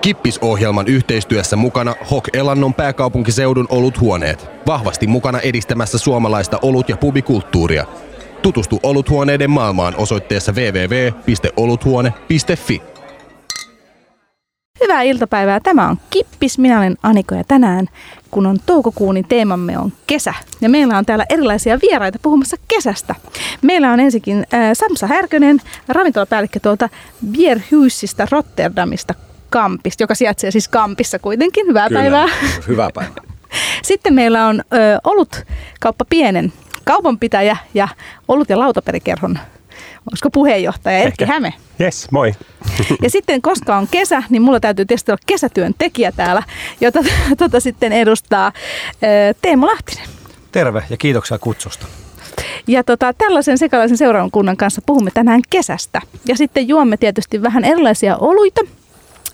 Kippisohjelman yhteistyössä mukana Hok Elannon pääkaupunkiseudun oluthuoneet. Vahvasti mukana edistämässä suomalaista olut- ja pubikulttuuria. Tutustu oluthuoneiden maailmaan osoitteessa www.oluthuone.fi. Hyvää iltapäivää. Tämä on Kippis. Minä olen Aniko ja tänään, kun on toukokuun, niin teemamme on kesä. Ja meillä on täällä erilaisia vieraita puhumassa kesästä. Meillä on ensinnäkin äh, Samsa Härkönen, ravintolapäällikkö tuolta Bierhuisista Rotterdamista Kampista, joka sijaitsee siis Kampissa kuitenkin. Hyvää Kyllä, päivää. Hyvää päivää. Sitten meillä on ö, ollut kauppa pienen kaupanpitäjä ja olut- ja lautaperikerhon olisiko puheenjohtaja Erkki Ehkä. Häme. Yes, moi. Ja sitten koska on kesä, niin mulla täytyy tietysti olla kesätyöntekijä täällä, jota tota sitten edustaa Teemu Lahtinen. Terve ja kiitoksia kutsusta. Ja tota, tällaisen sekalaisen seuraavan kunnan kanssa puhumme tänään kesästä. Ja sitten juomme tietysti vähän erilaisia oluita,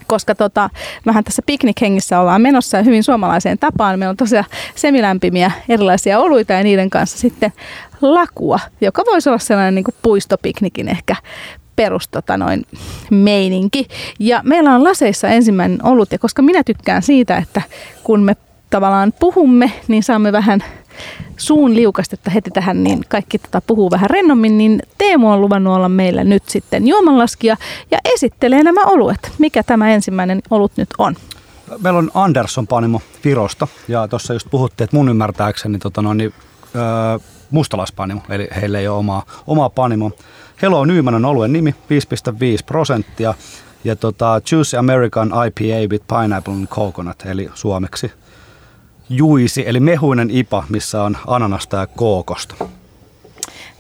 koska tota, vähän tässä piknikhengissä ollaan menossa ja hyvin suomalaiseen tapaan. Meillä on tosiaan semilämpimiä erilaisia oluita ja niiden kanssa sitten lakua, joka voisi olla sellainen niin kuin puistopiknikin ehkä perus tota noin, meininki. Ja meillä on laseissa ensimmäinen olut, ja koska minä tykkään siitä, että kun me tavallaan puhumme, niin saamme vähän suun liukastetta heti tähän, niin kaikki tota puhuu vähän rennommin, niin Teemu on luvannut olla meillä nyt sitten juomanlaskija ja esittelee nämä oluet. Mikä tämä ensimmäinen olut nyt on? Meillä on Anderson Panimo Virosta ja tuossa just puhuttiin, että mun ymmärtääkseni tota noin, niin, öö, mustalaispanimo, eli heillä ei ole omaa, omaa panimo. Hello Nyman on oluen nimi, 5,5 prosenttia ja tota, Choose American IPA with Pineapple and Coconut, eli suomeksi juisi, eli mehuinen IPA, missä on ananasta ja kookosta.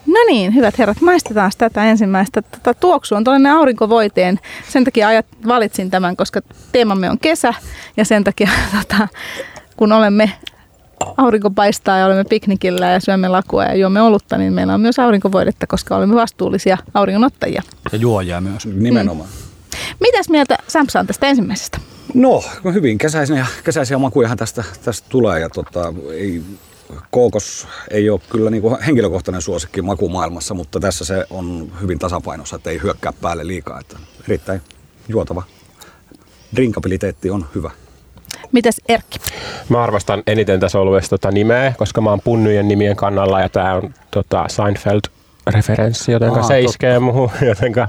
No niin, hyvät herrat, maistetaan tätä ensimmäistä. Tota, tuoksu on tällainen aurinkovoiteen. Sen takia ajat, valitsin tämän, koska teemamme on kesä ja sen takia tota, kun olemme aurinko paistaa ja olemme piknikillä ja syömme lakua ja juomme olutta, niin meillä on myös aurinkovoidetta, koska olemme vastuullisia auringonottajia. Ja juojia myös. Nimenomaan. Mitäs mieltä Samsa on tästä ensimmäisestä? No, hyvin kesäisiä, kesäisiä makujahan tästä, tästä tulee ja tota, ei, kookos ei ole kyllä niin kuin henkilökohtainen suosikki makumaailmassa, mutta tässä se on hyvin tasapainossa, että ei hyökkää päälle liikaa. Että erittäin juotava. Drinkabiliteetti on hyvä. Mitäs Erkki? Mä arvostan eniten tässä oluessa tota nimeä, koska mä oon punnujen nimien kannalla ja tää on tota Seinfeld referenssi, jotenka Aa, se totta. iskee muuhun. Jotenka,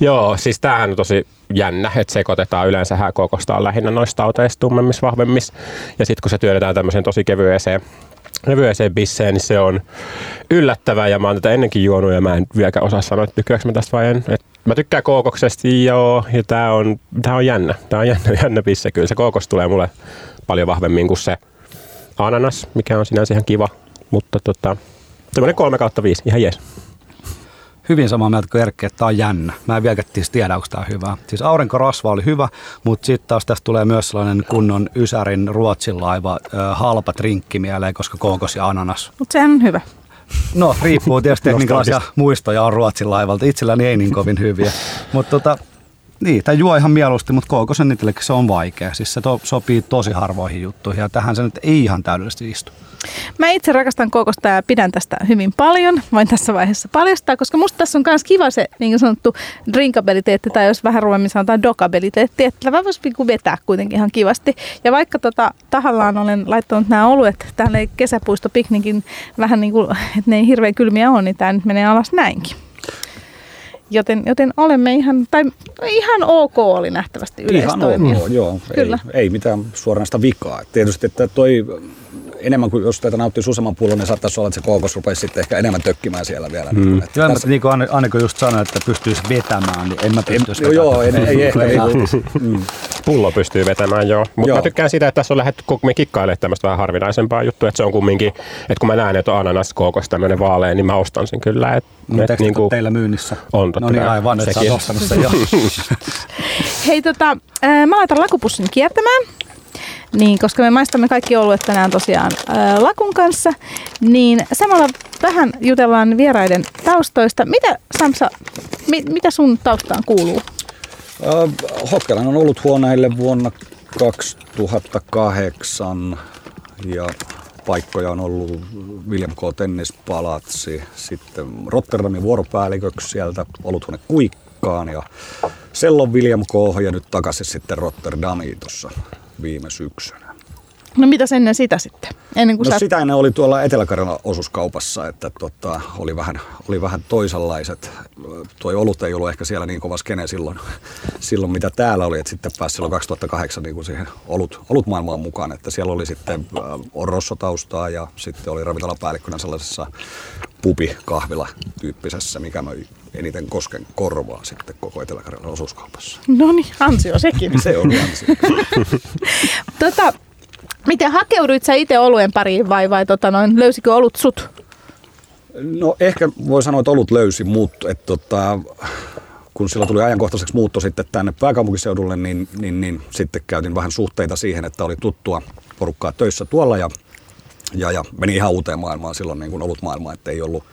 joo, siis tämähän on tosi jännä, että sekoitetaan yleensä kokosta on lähinnä noista tauteista tummemmissa, vahvemmissa. Ja sitten kun se työnnetään tämmöiseen tosi kevyeseen kevyeseen bisseen, niin se on yllättävää ja mä oon tätä ennenkin juonut ja mä en vieläkään osaa sanoa, että tykkääkö mä tästä vai en. Et mä tykkään kookoksesta, joo, ja tää on, tää on jännä. Tää on jännä, jännä bisse kyllä. Se kookos tulee mulle paljon vahvemmin kuin se ananas, mikä on sinänsä ihan kiva. Mutta tota, tämmönen 3 kautta 5, ihan jees. Hyvin samaa mieltä kuin Erkki, että tämä on jännä. Mä en vieläkään tiedä, tiedä onko tämä hyvä. Siis aurinkorasva oli hyvä, mutta sitten taas tästä tulee myös sellainen kunnon Ysärin Ruotsin laiva, ö, halpa drinkki mieleen, koska kookos ja ananas. Mutta sehän on hyvä. No, riippuu tietysti, minkälaisia muistoja on Ruotsin laivalta. Itselläni ei niin kovin hyviä. Mutta tota, niin, tämä juo ihan mieluusti, mutta kookosen itsellekin se on vaikea. Siis se to, sopii tosi harvoihin juttuihin ja tähän se nyt ei ihan täydellisesti istu. Mä itse rakastan kokosta ja pidän tästä hyvin paljon. Voin tässä vaiheessa paljastaa, koska musta tässä on myös kiva se niin sanottu drinkabiliteetti, tai jos vähän ruvemmin sanotaan dokabiliteetti, että tämä voisi niinku vetää kuitenkin ihan kivasti. Ja vaikka tota, tahallaan olen laittanut nämä oluet tälle kesäpuistopiknikin vähän niin kuin, että ne ei hirveän kylmiä ole, niin tämä nyt menee alas näinkin. Joten, joten olemme ihan, tai ihan ok oli nähtävästi Ihan yleistoimija. ok, joo. Kyllä. Ei, ei mitään suoranaista vikaa. Et Tietysti, että toi enemmän kuin jos tätä nauttii useamman pullon, niin saattaisi olla, että se kookos rupeisi sitten ehkä enemmän tökkimään siellä vielä. Mm. Joo, tässä- niin kuin Anne, Anneko just sanoi, että pystyisi vetämään, niin en mä pystyisi Joo, joo, ei, ei ehkä. Ei, vetämään. mm. Pullo pystyy vetämään, joo. Mutta Joo. mä tykkään sitä, että tässä on lähdetty kumminkin kikkailemaan tämmöistä vähän harvinaisempaa juttua, että se on kumminkin, että kun mä näen, että on ananas kookos tämmöinen vaalea, niin mä ostan sen kyllä. Et, Mutta et niin teillä myynnissä? On, totta No niin, kai. aivan, että sä oot ostanut sen jo. Hei, tota, mä laitan lakupussin kiertämään. Niin, koska me maistamme kaikki oluet tänään tosiaan ää, lakun kanssa, niin samalla vähän jutellaan vieraiden taustoista. Mitä Samsa, mi, mitä sun taustaan kuuluu? Äh, Hokkelan on ollut huoneille vuonna 2008 ja paikkoja on ollut William K. Tennispalatsi, sitten Rotterdamin vuoropäälliköksi sieltä oluthuone Kuikkaan ja Sellon William K. ja nyt takaisin sitten Rotterdamiin tuossa viime syksynä. No mitä ennen sitä sitten? Ennen kuin No sä... sitä ennen oli tuolla etelä osuuskaupassa, että tota, oli, vähän, oli vähän toisenlaiset. Tuo olut ei ollut ehkä siellä niin kova skene silloin, silloin mitä täällä oli, että sitten pääsi silloin 2008 niin kuin siihen olut, olutmaailmaan mukaan, että siellä oli sitten äh, Rosso-taustaa ja sitten oli ravintolapäällikkönä sellaisessa pubi-kahvila tyyppisessä, mikä möi eniten kosken korvaa sitten koko etelä osuuskaupassa. No niin, ansio sekin. Se oli ansio. tota, miten hakeuduit sä itse oluen pariin vai, vai tota noin, löysikö olut sut? No ehkä voi sanoa, että olut löysi mut, että tota, kun sillä tuli ajankohtaiseksi muutto sitten tänne pääkaupunkiseudulle, niin, niin, niin sitten käytin vähän suhteita siihen, että oli tuttua porukkaa töissä tuolla ja, ja, ja meni ihan uuteen maailmaan silloin niin kuin ollut maailma, että ei ollut,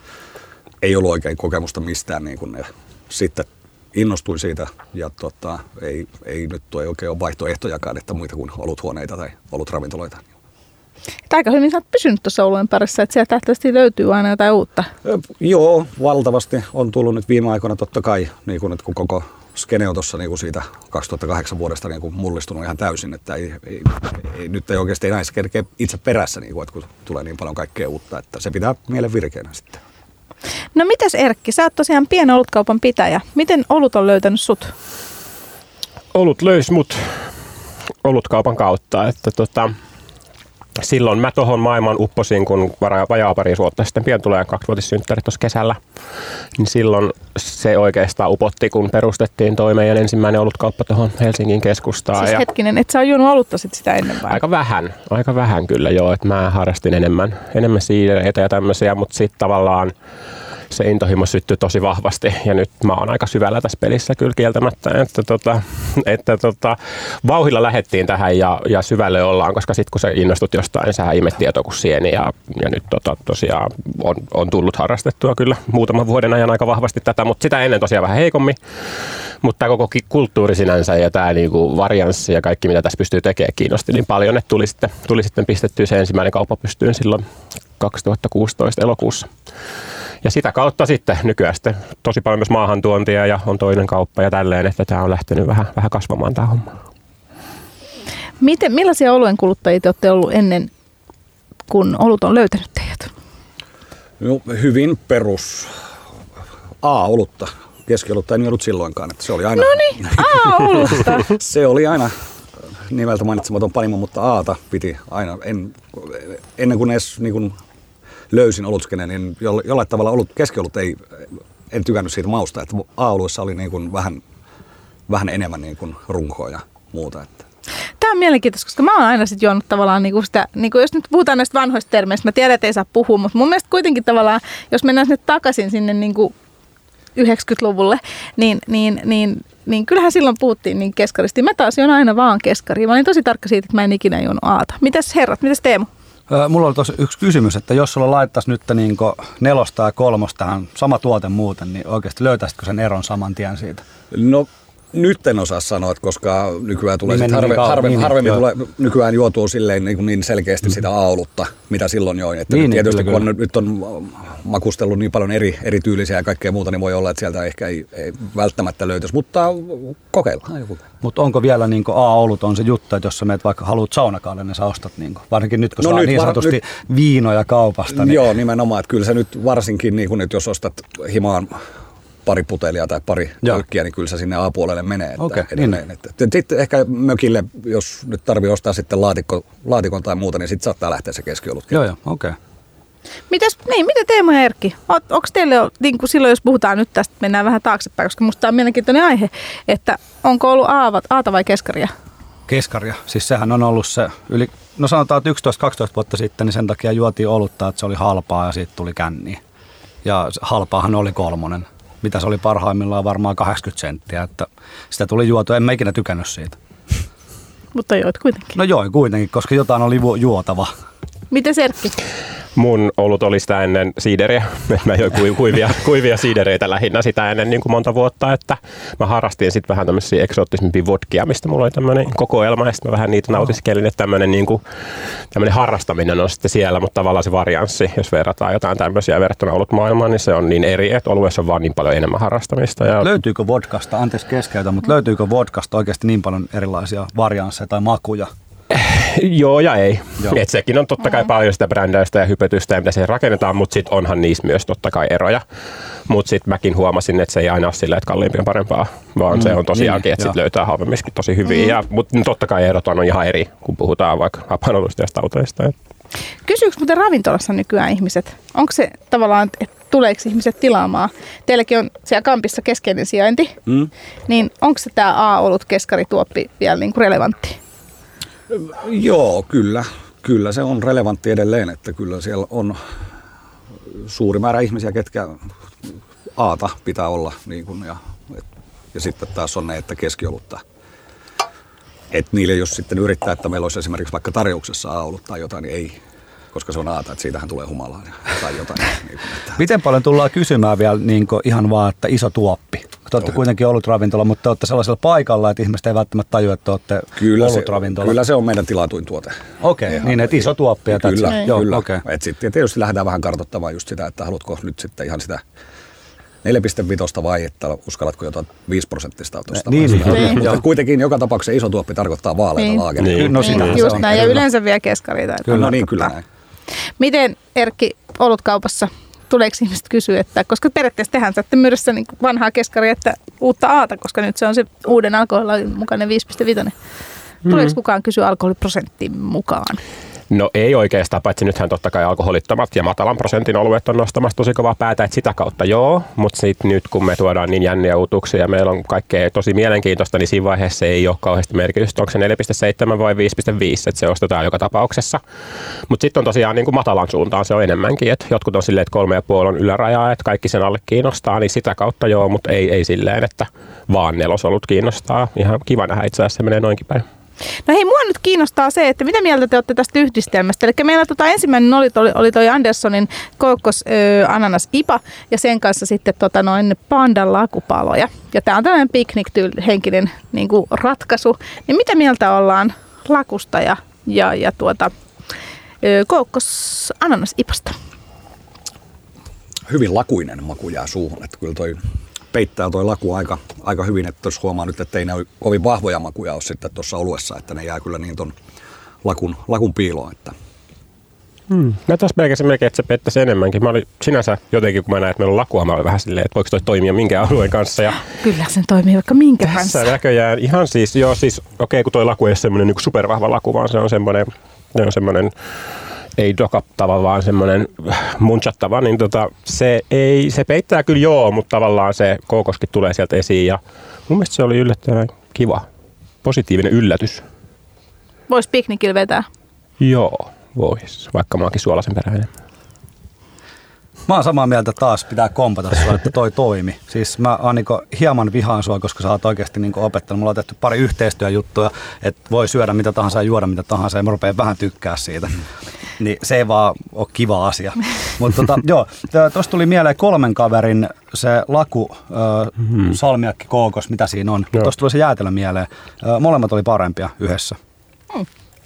ei ollut oikein kokemusta mistään. Niin kuin, ja sitten innostuin siitä ja tota, ei, ei nyt ei oikein ole vaihtoehtojakaan, että muita kuin oluthuoneita tai olutravintoloita. Et aika hyvin sä oot pysynyt tuossa oluen parissa, että sieltä tähtävästi löytyy aina jotain uutta. Ö, Joo, valtavasti on tullut nyt viime aikoina totta kai, niin kuin nyt kun koko skene on tuossa niin kuin siitä 2008 vuodesta niin kuin mullistunut ihan täysin, että ei, ei, ei, nyt ei oikeasti enää kerkeä itse perässä, niin kuin, että kun tulee niin paljon kaikkea uutta, että se pitää mielen virkeänä sitten. No mitäs Erkki, sä oot tosiaan pienen olutkaupan pitäjä. Miten olut on löytänyt sut? Olut löysi mut olutkaupan kautta, että tota, silloin mä tohon maailman upposin, kun vajaa pari vuotta sitten pian tulee kaksivuotissynttärit tuossa kesällä. Niin silloin se oikeastaan upotti, kun perustettiin toi meidän ensimmäinen olutkauppa tuohon Helsingin keskustaan. Siis ja hetkinen, et sä oon juonut olutta sit sitä ennen vai? aika vähän, aika vähän kyllä joo, että mä harrastin enemmän, enemmän siidereitä ja tämmöisiä, mutta sitten tavallaan se intohimo syttyi tosi vahvasti ja nyt mä oon aika syvällä tässä pelissä kyllä kieltämättä, että, tota, että tota, vauhilla lähettiin tähän ja, ja syvälle ollaan, koska sitten kun sä innostut jostain, niin sä imet tieto kuin sieni ja, ja nyt tota, tosiaan on, on tullut harrastettua kyllä muutaman vuoden ajan aika vahvasti tätä, mutta sitä ennen tosiaan vähän heikommin. Mutta tämä koko kulttuuri sinänsä ja tämä niinku varianssi ja kaikki, mitä tässä pystyy tekemään, kiinnosti niin paljon, että tuli sitten, tuli sitten pistettyä se ensimmäinen kauppa pystyyn silloin 2016 elokuussa. Ja sitä kautta sitten nykyään sitten tosi paljon myös maahantuontia ja on toinen kauppa ja tälleen, että tämä on lähtenyt vähän, vähän kasvamaan tämä homma. Miten, millaisia oluen kuluttajia te olette ollut ennen, kun olut on löytänyt teidät? No, hyvin perus A-olutta. Keskiolutta en ollut silloinkaan, että se oli aina... No niin, aa, olutta. Se oli aina nimeltä mainitsematon panimo, mutta Aata piti aina, en, ennen kuin edes niin kuin löysin olutskenen, niin joll- jollain tavalla ollut, keskiolut ei, en tykännyt siitä mausta, että A-oluessa oli niin kuin vähän, vähän enemmän niin kuin runkoa ja muuta. Että. Tämä on mielenkiintoista, koska mä oon aina sit juonut tavallaan niinku sitä, niinku jos nyt puhutaan näistä vanhoista termeistä, mä tiedän, että ei saa puhua, mutta mun mielestä kuitenkin tavallaan, jos mennään sinne takaisin sinne niinku 90-luvulle, niin, niin, niin, niin kyllähän silloin puhuttiin niin keskaristi. Mä taas juon aina vaan keskaria. Mä olin tosi tarkka siitä, että mä en ikinä juonut aata. Mitäs herrat, mitäs Teemu? Mulla oli tuossa yksi kysymys, että jos sulla laittaisi nyt niin nelosta ja kolmosta sama tuote muuten, niin oikeasti löytäisitkö sen eron saman tien siitä? No nyt en osaa sanoa, että koska nykyään tulee Niin sit harve, niin kauan, harve, niin, harvemmin joo. tulee, nykyään juotuu silleen niin, niin selkeästi sitä A-olutta, mitä silloin join. Että Niin, niin, niin, tietysti kyllä, kun on, nyt on makustellut niin paljon eri, erityylisiä ja kaikkea muuta, niin voi olla, että sieltä ehkä ei, ei välttämättä löytäisi, mutta kokeillaan joku. Mutta onko vielä niin A-olut on se juttu, että jos sä meet vaikka haluat saunakaalle, niin sä ostat niin kuin, varsinkin nyt kun No saa nyt niin var- sanotusti nyt- viinoja kaupasta. Niin, Joo, nimenomaan. Että kyllä se nyt varsinkin, niin kuin nyt jos ostat himaan pari putelia tai pari tölkkiä, niin kyllä se sinne A-puolelle menee. Että Okei, edelleen. Että, sitten ehkä mökille, jos nyt tarvii ostaa sitten laatikko, laatikon tai muuta, niin sitten saattaa lähteä se keskiolutkin. joo, joo okei. Mitäs, niin, mitä Teemu ja Erkki? Onko teille, niin kuin silloin jos puhutaan nyt tästä, mennään vähän taaksepäin, koska musta tämä on mielenkiintoinen aihe, että onko ollut aavat, aata vai keskaria? Keskaria, siis sehän on ollut se yli, no sanotaan, että 11-12 vuotta sitten, niin sen takia juotiin olutta, että se oli halpaa ja siitä tuli känniä. Ja halpaahan oli kolmonen, mitä se oli parhaimmillaan varmaan 80 senttiä, että sitä tuli juotua, en mä ikinä tykännyt siitä. Mutta joit kuitenkin. No joo, kuitenkin, koska jotain oli juotava. Mites Erkki? Mun olut oli sitä ennen siideriä. Mä join kuivia, kuivia siidereitä lähinnä sitä ennen niin kuin monta vuotta, että mä harrastin sitten vähän tämmöisiä eksoottisempia vodkia, mistä mulla oli tämmöinen kokoelma ja sitten mä vähän niitä nautiskelin, että tämmöinen niin kuin, tämmöinen harrastaminen on sitten siellä, mutta tavallaan se varianssi, jos verrataan jotain tämmöisiä verrattuna olut maailmaan, niin se on niin eri, että oluessa on vaan niin paljon enemmän harrastamista. Ja... Löytyykö vodkasta, anteeksi keskeytä, mutta löytyykö vodkasta oikeasti niin paljon erilaisia variansseja tai makuja, Joo ja ei. Joo. Et sekin on totta kai mm. paljon sitä brändäystä ja hypetystä ja mitä se rakennetaan, mutta sitten onhan niissä myös totta kai eroja. Mutta sitten mäkin huomasin, että se ei aina ole silleen, että kalliimpi on parempaa, vaan mm. se on tosiaankin, niin, että sitten löytää halvemmiskin tosi hyviä. Mm. Mutta totta kai erot on ihan eri, kun puhutaan vaikka hapanolusta ja stauteista. Kysyykö muuten ravintolassa nykyään ihmiset? Onko se tavallaan, että tuleeko ihmiset tilaamaan? Teilläkin on siellä kampissa keskeinen sijainti, mm. niin onko se tämä A-olut keskarituoppi vielä niinku relevantti? Joo, kyllä. Kyllä se on relevantti edelleen, että kyllä siellä on suuri määrä ihmisiä, ketkä aata pitää olla. Niin kuin, ja, et, ja sitten taas on ne, että keskiolutta. Että niille, jos sitten yrittää, että meillä olisi esimerkiksi vaikka tarjouksessa A-olut tai jotain, niin ei, koska se on aata, että siitähän tulee humalaa tai jotain. niin kuin, että. Miten paljon tullaan kysymään vielä niin ihan vaan, että iso tuoppi? Te olette kuitenkin ollut ravintola, mutta te olette sellaisella paikalla, että ihmiset ei välttämättä tajua, että olette kyllä ollut se, ravintola. Kyllä se on meidän tilatuin tuote. Okei, okay, niin että iso tuoppi. Ja kyllä, kyllä. Joo, kyllä. Okay. Et sitten tietysti lähdetään vähän kartoittamaan just sitä, että haluatko nyt sitten ihan sitä 4,5 vai että uskallatko jotain 5 prosenttista tuosta. Niin, niin, niin. Mutta kuitenkin joka tapauksessa iso tuoppi tarkoittaa vaaleita niin. laageria. Niin. No niin. Just näin, ja yleensä vielä keskariita. Kyllä, no niin, kyllä näin. Miten Erkki olutkaupassa tuleeko ihmiset kysyä, että koska periaatteessa tehän saatte myydä se niin vanhaa keskaria, että uutta aata, koska nyt se on se uuden alkoholin mukainen 5,5. Tuleeko mm. kukaan kysyä alkoholiprosenttiin mukaan? No ei oikeastaan, paitsi nythän totta kai alkoholittomat ja matalan prosentin oluet on nostamassa tosi kovaa päätä, että sitä kautta joo, mutta sitten nyt kun me tuodaan niin jänniä uutuksia ja meillä on kaikkea tosi mielenkiintoista, niin siinä vaiheessa ei ole kauheasti merkitystä, onko se 4,7 vai 5,5, että se ostetaan joka tapauksessa. Mutta sitten on tosiaan niin kuin matalan suuntaan se on enemmänkin, että jotkut on silleen, että 3,5 on ylärajaa, että kaikki sen alle kiinnostaa, niin sitä kautta joo, mutta ei, ei silleen, että vaan nelosolut kiinnostaa. Ihan kiva nähdä itse asiassa se menee noinkin päin. No hei, mua nyt kiinnostaa se, että mitä mieltä te olette tästä yhdistelmästä. Eli meillä tota, ensimmäinen oli, oli, oli toi Andersonin kookos ö, ananas ipa ja sen kanssa sitten tota, noin pandan lakupaloja. Ja tämä on tällainen piknik-henkinen niin ratkaisu. Niin mitä mieltä ollaan lakusta ja, ja, ja tuota, ö, ananas ipasta? Hyvin lakuinen maku jää suuhun. Että kyllä toi peittää toi laku aika, aika hyvin, että jos huomaa nyt, että ei ne ole kovin vahvoja makuja ole sitten tuossa oluessa, että ne jää kyllä niin ton lakun, lakun piiloon. Että. Hmm. Mä taas melkein, melkein, että se peittäisi enemmänkin. Mä olin sinänsä jotenkin, kun mä näin, että meillä on lakua, mä olin vähän silleen, että voiko toi toimia minkä alueen kanssa. Ja Kyllä sen toimii vaikka minkä tässä kanssa. näköjään ihan siis, joo siis, okei okay, kun toi laku ei ole semmoinen niin supervahva laku, vaan se on semmoinen, se on semmoinen ei dokattava, vaan semmoinen munchattava, niin tota, se, ei, se peittää kyllä joo, mutta tavallaan se kookoski tulee sieltä esiin ja mun mielestä se oli yllättävän kiva, positiivinen yllätys. Voisi piknikillä vetää? Joo, vois, vaikka mä oonkin suolasen peräinen. Mä oon samaa mieltä taas, pitää kompata sua, että toi toimi. Siis mä oon niinku hieman vihaan sua, koska sä oot oikeasti niinku opettanut. Mulla on tehty pari yhteistyöjuttuja, että voi syödä mitä tahansa ja juoda mitä tahansa ja mä rupean vähän tykkää siitä. Niin se ei vaan ole kiva asia. Mutta tota, joo, tuossa tuli mieleen kolmen kaverin se laku, äh, hmm. salmiakki, kookos, mitä siinä on. Tuosta tuli se jäätelö mieleen. Äh, molemmat oli parempia yhdessä. Hmm.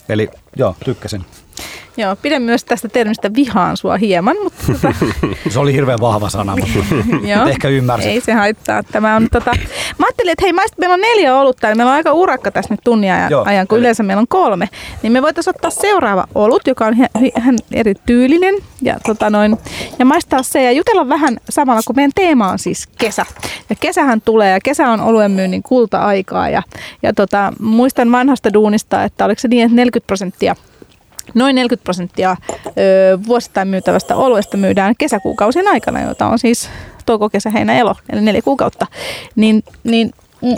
Eli joo, tykkäsin. Joo, pidän myös tästä termistä vihaan sua hieman. Mutta tota... se oli hirveän vahva sana, mutta Joo. ehkä ymmärsit. Ei se haittaa. Tämä on, tota... Mä ajattelin, että hei, meillä on neljä olutta, ja meillä on aika urakka tässä nyt tunnin ajan, Joo, ajan kun eli... yleensä meillä on kolme. Niin me voitaisiin ottaa seuraava olut, joka on ihan eri tyylinen, ja, tota noin, ja maistaa se ja jutella vähän samalla, kun meidän teema on siis kesä. Ja kesähän tulee, ja kesä on oluen myynnin kulta-aikaa, ja, ja tota, muistan vanhasta duunista, että oliko se niin, että 40 prosenttia Noin 40 prosenttia vuosittain myytävästä oluesta myydään kesäkuukausien aikana, jota on siis touko, kesä, heinä, elo, eli neljä kuukautta. Niin, niin mm,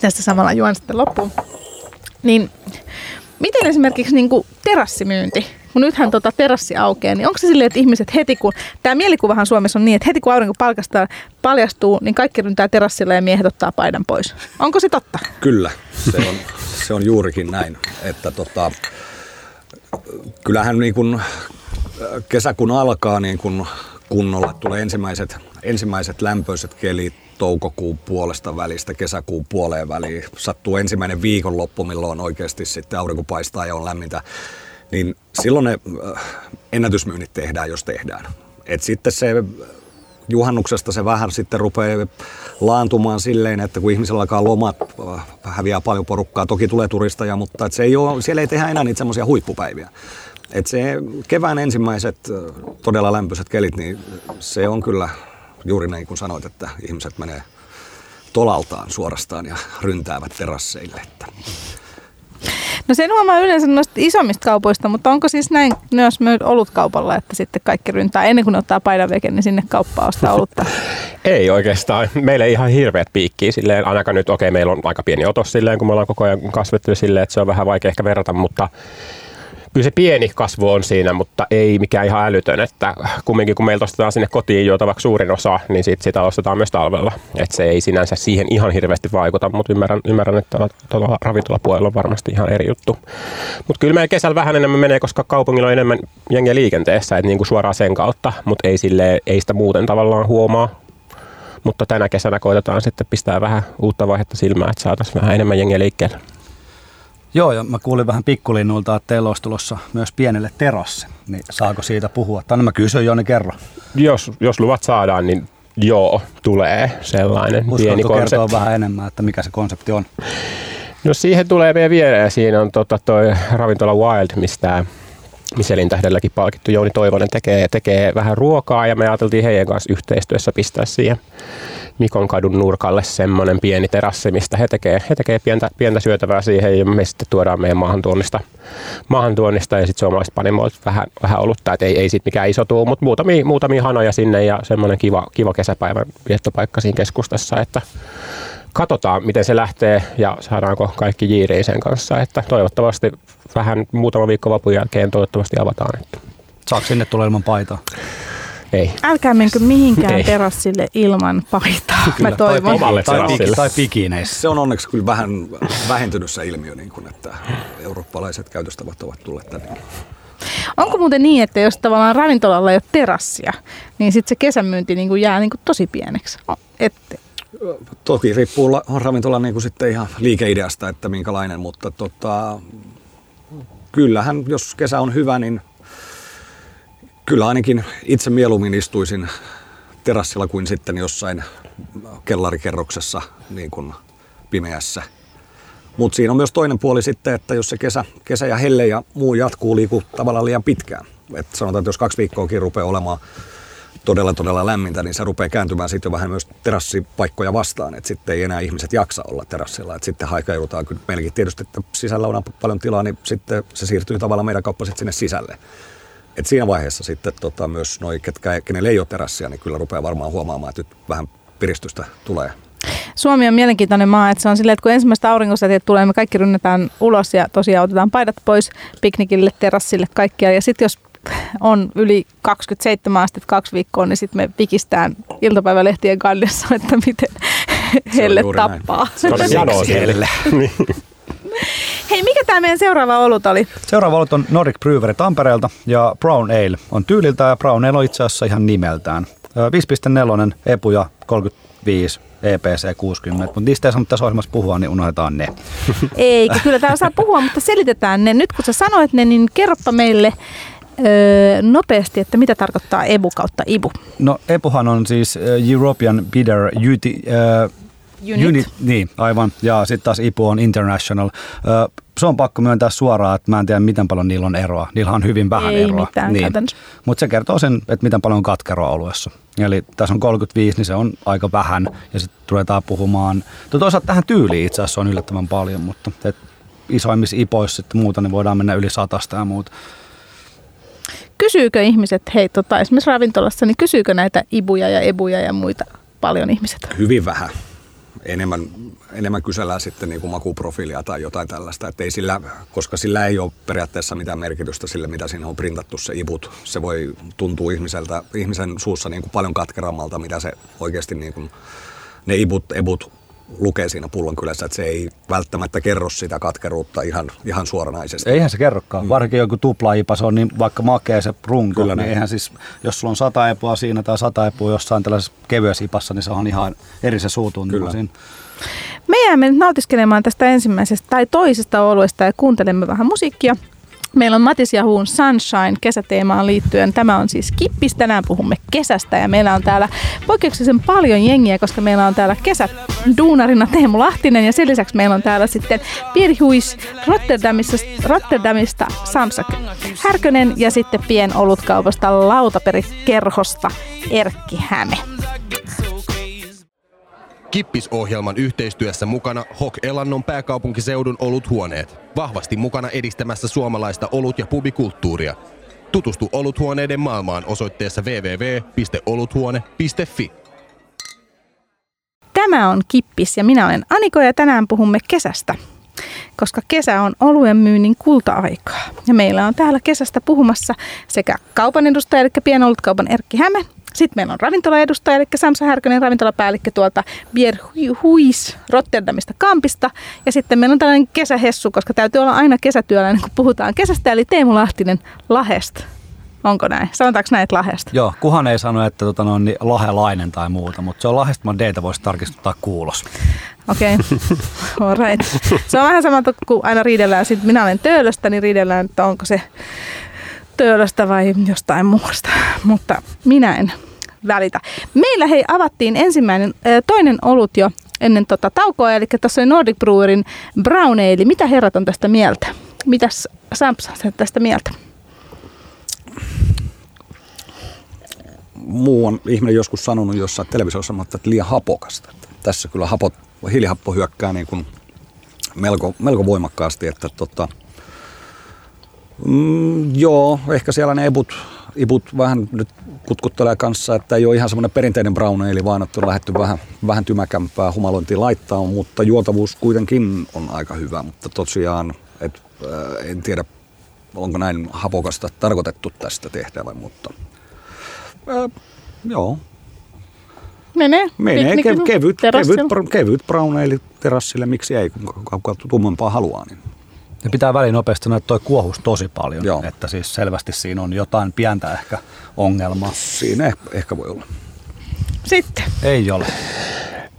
tästä samalla juon sitten loppuun. Niin miten esimerkiksi niin kuin terassimyynti, kun nythän tota terassi aukeaa, niin onko se silleen, että ihmiset heti kun, tämä mielikuvahan Suomessa on niin, että heti kun aurinko palkastaa, paljastuu, niin kaikki ryntää terassille ja miehet ottaa paidan pois. Onko se totta? Kyllä, se on, se on juurikin näin, että tota, kyllähän niin kun kesä kun alkaa niin kun kunnolla, tulee ensimmäiset, ensimmäiset lämpöiset kelit toukokuun puolesta välistä kesäkuun puoleen väliin. Sattuu ensimmäinen viikonloppu, milloin oikeasti sitten aurinko paistaa ja on lämmintä. Niin silloin ne ennätysmyynnit tehdään, jos tehdään. Et sitten se juhannuksesta se vähän sitten rupeaa laantumaan silleen, että kun ihmisellä alkaa lomat, äh, häviää paljon porukkaa, toki tulee turisteja, mutta et se ei ole, siellä ei tehdä enää niitä semmoisia huippupäiviä. Et se kevään ensimmäiset äh, todella lämpöiset kelit, niin se on kyllä juuri niin kuin sanoit, että ihmiset menee tolaltaan suorastaan ja ryntäävät terasseille. Että No sen huomaa yleensä noista isommista kaupoista, mutta onko siis näin myös myös olutkaupalla, että sitten kaikki ryntää ennen kuin ottaa paidan veke, niin sinne kauppaan ostaa olutta? Ei oikeastaan. Meillä ei ihan hirveät piikkiä silleen, ainakaan nyt, okei, okay, meillä on aika pieni otos silleen, kun me ollaan koko ajan kasvettu silleen, että se on vähän vaikea ehkä verrata, mutta kyllä se pieni kasvu on siinä, mutta ei mikään ihan älytön, että kumminkin kun meiltä ostetaan sinne kotiin juotavaksi suurin osa, niin sit sitä ostetaan myös talvella. Että se ei sinänsä siihen ihan hirveästi vaikuta, mutta ymmärrän, ymmärrän että tuolla ravintolapuolella on varmasti ihan eri juttu. Mutta kyllä meidän kesällä vähän enemmän menee, koska kaupungilla on enemmän jengiä liikenteessä, että niinku suoraan sen kautta, mutta ei, sille, ei sitä muuten tavallaan huomaa. Mutta tänä kesänä koitetaan sitten pistää vähän uutta vaihetta silmään, että saataisiin vähän enemmän jengiä liikkeelle. Joo, ja mä kuulin vähän pikkulinnulta, että teillä olisi tulossa myös pienelle terassi. Niin saako siitä puhua? Tai no mä kysyn jo, niin kerro. Jos, jos luvat saadaan, niin joo, tulee sellainen Uskaltu pieni kertoa konsepti. vähän enemmän, että mikä se konsepti on? No siihen tulee vielä viereen. Siinä on tota toi ravintola Wild, mistä Michelin tähdelläkin palkittu Jouni Toivonen tekee, tekee vähän ruokaa ja me ajateltiin heidän kanssa yhteistyössä pistää siihen Mikon kadun nurkalle semmoinen pieni terassi, mistä he tekee, he tekee pientä, pientä syötävää siihen ja me sitten tuodaan meidän maahantuonnista, maahantuonnista ja sitten suomalaiset panimoilta vähän, vähän olutta, että ei, ei sit mikään iso tuu, mutta muutamia, muutamia hanoja sinne ja semmoinen kiva, kiva kesäpäivän viettopaikka siinä keskustassa, että katsotaan, miten se lähtee ja saadaanko kaikki jiiriin sen kanssa. Että toivottavasti vähän muutama viikko vapun jälkeen toivottavasti avataan. Saako sinne tulla ilman paitaa? Ei. Älkää menkö mihinkään Ei. terassille ilman paitaa, mä Tai, toivon. Tai, terassille. tai pikineissä. se on onneksi kyllä vähän vähentynyt se ilmiö, niin kuin, että eurooppalaiset käytöstavat ovat tulleet tänne. Onko muuten niin, että jos tavallaan ravintolalla ei ole terassia, niin sitten se kesämyynti niin kuin jää niin kuin tosi pieneksi? Et, Toki riippuu la- ravintolan niin kuin sitten ihan liikeideasta, että minkälainen, mutta tota, kyllähän jos kesä on hyvä, niin kyllä ainakin itse mieluummin istuisin terassilla kuin sitten jossain kellarikerroksessa niin kuin pimeässä. Mutta siinä on myös toinen puoli sitten, että jos se kesä, kesä ja helle ja muu jatkuu liiku tavallaan liian pitkään. Et sanotaan, että jos kaksi viikkoakin rupeaa olemaan todella todella lämmintä, niin se rupeaa kääntymään sitten vähän myös terassipaikkoja vastaan, että sitten ei enää ihmiset jaksa olla terassilla, että sitten haikeudutaan kyllä meilläkin tietysti, että sisällä on paljon tilaa, niin sitten se siirtyy tavallaan meidän kauppa sinne sisälle. Et siinä vaiheessa sitten tota, myös noi, ketkä, kenellä ei ole terassia, niin kyllä rupeaa varmaan huomaamaan, että nyt vähän piristystä tulee. Suomi on mielenkiintoinen maa, että se on silleen, että kun ensimmäiset aurinkosäteet tulee, me kaikki rynnätään ulos ja tosiaan otetaan paidat pois piknikille, terassille, kaikkia. Ja sitten jos on yli 27 astetta kaksi viikkoa, niin sitten me vikistään iltapäivälehtien kannessa, että miten helle tappaa. Se on siellä. Hei, mikä tämä meidän seuraava olut oli? Seuraava olut on Nordic Brewery Tampereelta ja Brown Ale on tyyliltä ja Brown Ale on itse asiassa ihan nimeltään. Ö, 5.4 epuja 35 EPC 60, mutta niistä ei saanut tässä ohjelmassa puhua, niin unohdetaan ne. Eikä, kyllä tämä osaa puhua, mutta selitetään ne. Nyt kun sä sanoit ne, niin kerropa meille öö, nopeasti, että mitä tarkoittaa EBU kautta IBU. No EPUhan on siis European Bidder Unit, ö, Unit. Unit, niin, aivan. Ja sitten taas IPU on International. Ö, se on pakko myöntää suoraan, että mä en tiedä, miten paljon niillä on eroa. Niillä on hyvin vähän Ei eroa. mitään niin. Mutta se kertoo sen, että miten paljon on katkeroa oluessa. Eli tässä on 35, niin se on aika vähän. Ja sitten ruvetaan puhumaan, to toisaalta tähän tyyliin itse asiassa on yllättävän paljon, mutta et isoimmissa ipoissa sitten muuta, niin voidaan mennä yli satasta ja muuta. Kysyykö ihmiset, hei tota, esimerkiksi ravintolassa, niin kysyykö näitä ibuja ja ebuja ja muita paljon ihmiset? Hyvin vähän. Enemmän, enemmän kysellään sitten niin kuin makuprofiilia tai jotain tällaista, että ei sillä, koska sillä ei ole periaatteessa mitään merkitystä sille, mitä siinä on printattu se ibut. Se voi tuntua ihmiseltä, ihmisen suussa niin kuin paljon katkerammalta, mitä se oikeasti niin kuin, ne ibut, ebut lukee siinä pullon kylässä, että se ei välttämättä kerro sitä katkeruutta ihan, ihan suoranaisesti. Eihän se kerrokaan. Mm. Varsinkin joku tupla se on niin vaikka makea se runko, Kyllä niin eihän siis, jos sulla on sata epua siinä tai sata epua jossain tällaisessa kevyessä ipassa, niin se on ihan eri se suutuntuma siinä. Me jäämme nyt nautiskelemaan tästä ensimmäisestä tai toisesta oluesta ja kuuntelemme vähän musiikkia. Meillä on Matis ja Huun Sunshine kesäteemaan liittyen. Tämä on siis Kippis. Tänään puhumme kesästä ja meillä on täällä poikkeuksellisen paljon jengiä, koska meillä on täällä duunarina Teemu Lahtinen ja sen lisäksi meillä on täällä sitten Pirhuis Rotterdamista, Rotterdamista Samsa Härkönen ja sitten pienolutkaupasta Lautaperi-kerhosta Erkki Häme. Kippisohjelman yhteistyössä mukana Hok Elannon pääkaupunkiseudun oluthuoneet. Vahvasti mukana edistämässä suomalaista olut- ja pubikulttuuria. Tutustu oluthuoneiden maailmaan osoitteessa www.oluthuone.fi. Tämä on Kippis ja minä olen Aniko ja tänään puhumme kesästä koska kesä on oluen myynnin kulta-aikaa. Ja meillä on täällä kesästä puhumassa sekä kaupan edustaja, eli pienolutkaupan Erkki Häme, sitten meillä on ravintolaedustaja, eli Samsa Härkönen, ravintolapäällikkö tuolta Bier Huis Rotterdamista Kampista. Ja sitten meillä on tällainen kesähessu, koska täytyy olla aina kesätyöläinen, kun puhutaan kesästä, eli Teemu Lahtinen Lahesta. Onko näin? Sanotaanko näitä Lahesta? Joo, kuhan ei sano, että tota, no, niin lahelainen tai muuta, mutta se on Lahesta, mä deitä voisi tarkistuttaa kuulos. Okei, okay. right. Se on vähän sama kuin aina riidellään, sitten minä olen töölöstä, niin riidellään, että onko se töölöstä vai jostain muusta, mutta minä en välitä. Meillä hei avattiin ensimmäinen, toinen olut jo ennen tota taukoa, eli tuossa oli Nordic Brewerin Brown Ale. Mitä herrat on tästä mieltä? Mitäs Samps tästä mieltä? Muu on ihminen joskus sanonut jossain televisiossa, että liian hapokasta. Tässä kyllä hapot, hiilihappo hyökkää niin kuin melko, melko voimakkaasti, että tota, Mm, joo, ehkä siellä ne eput, iput vähän nyt kutkuttelee kanssa, että ei ole ihan semmoinen perinteinen brown ale, vaan että on lähdetty vähän, vähän tymäkämpää humalointia laittaa, mutta juotavuus kuitenkin on aika hyvä, mutta tosiaan et, äh, en tiedä, onko näin hapokasta tarkoitettu tästä tehtävä, mutta äh, joo. Menee. Menee kevyt, kevyt, kevyt, kevyt brown ale terassille, miksi ei, kun tummempaa haluaa. Niin ne pitää väliin nopeasti sanoa, että toi kuohus tosi paljon. Joo. Että siis selvästi siinä on jotain pientä ehkä ongelmaa. Siinä ehkä voi olla. Sitten. Ei ole.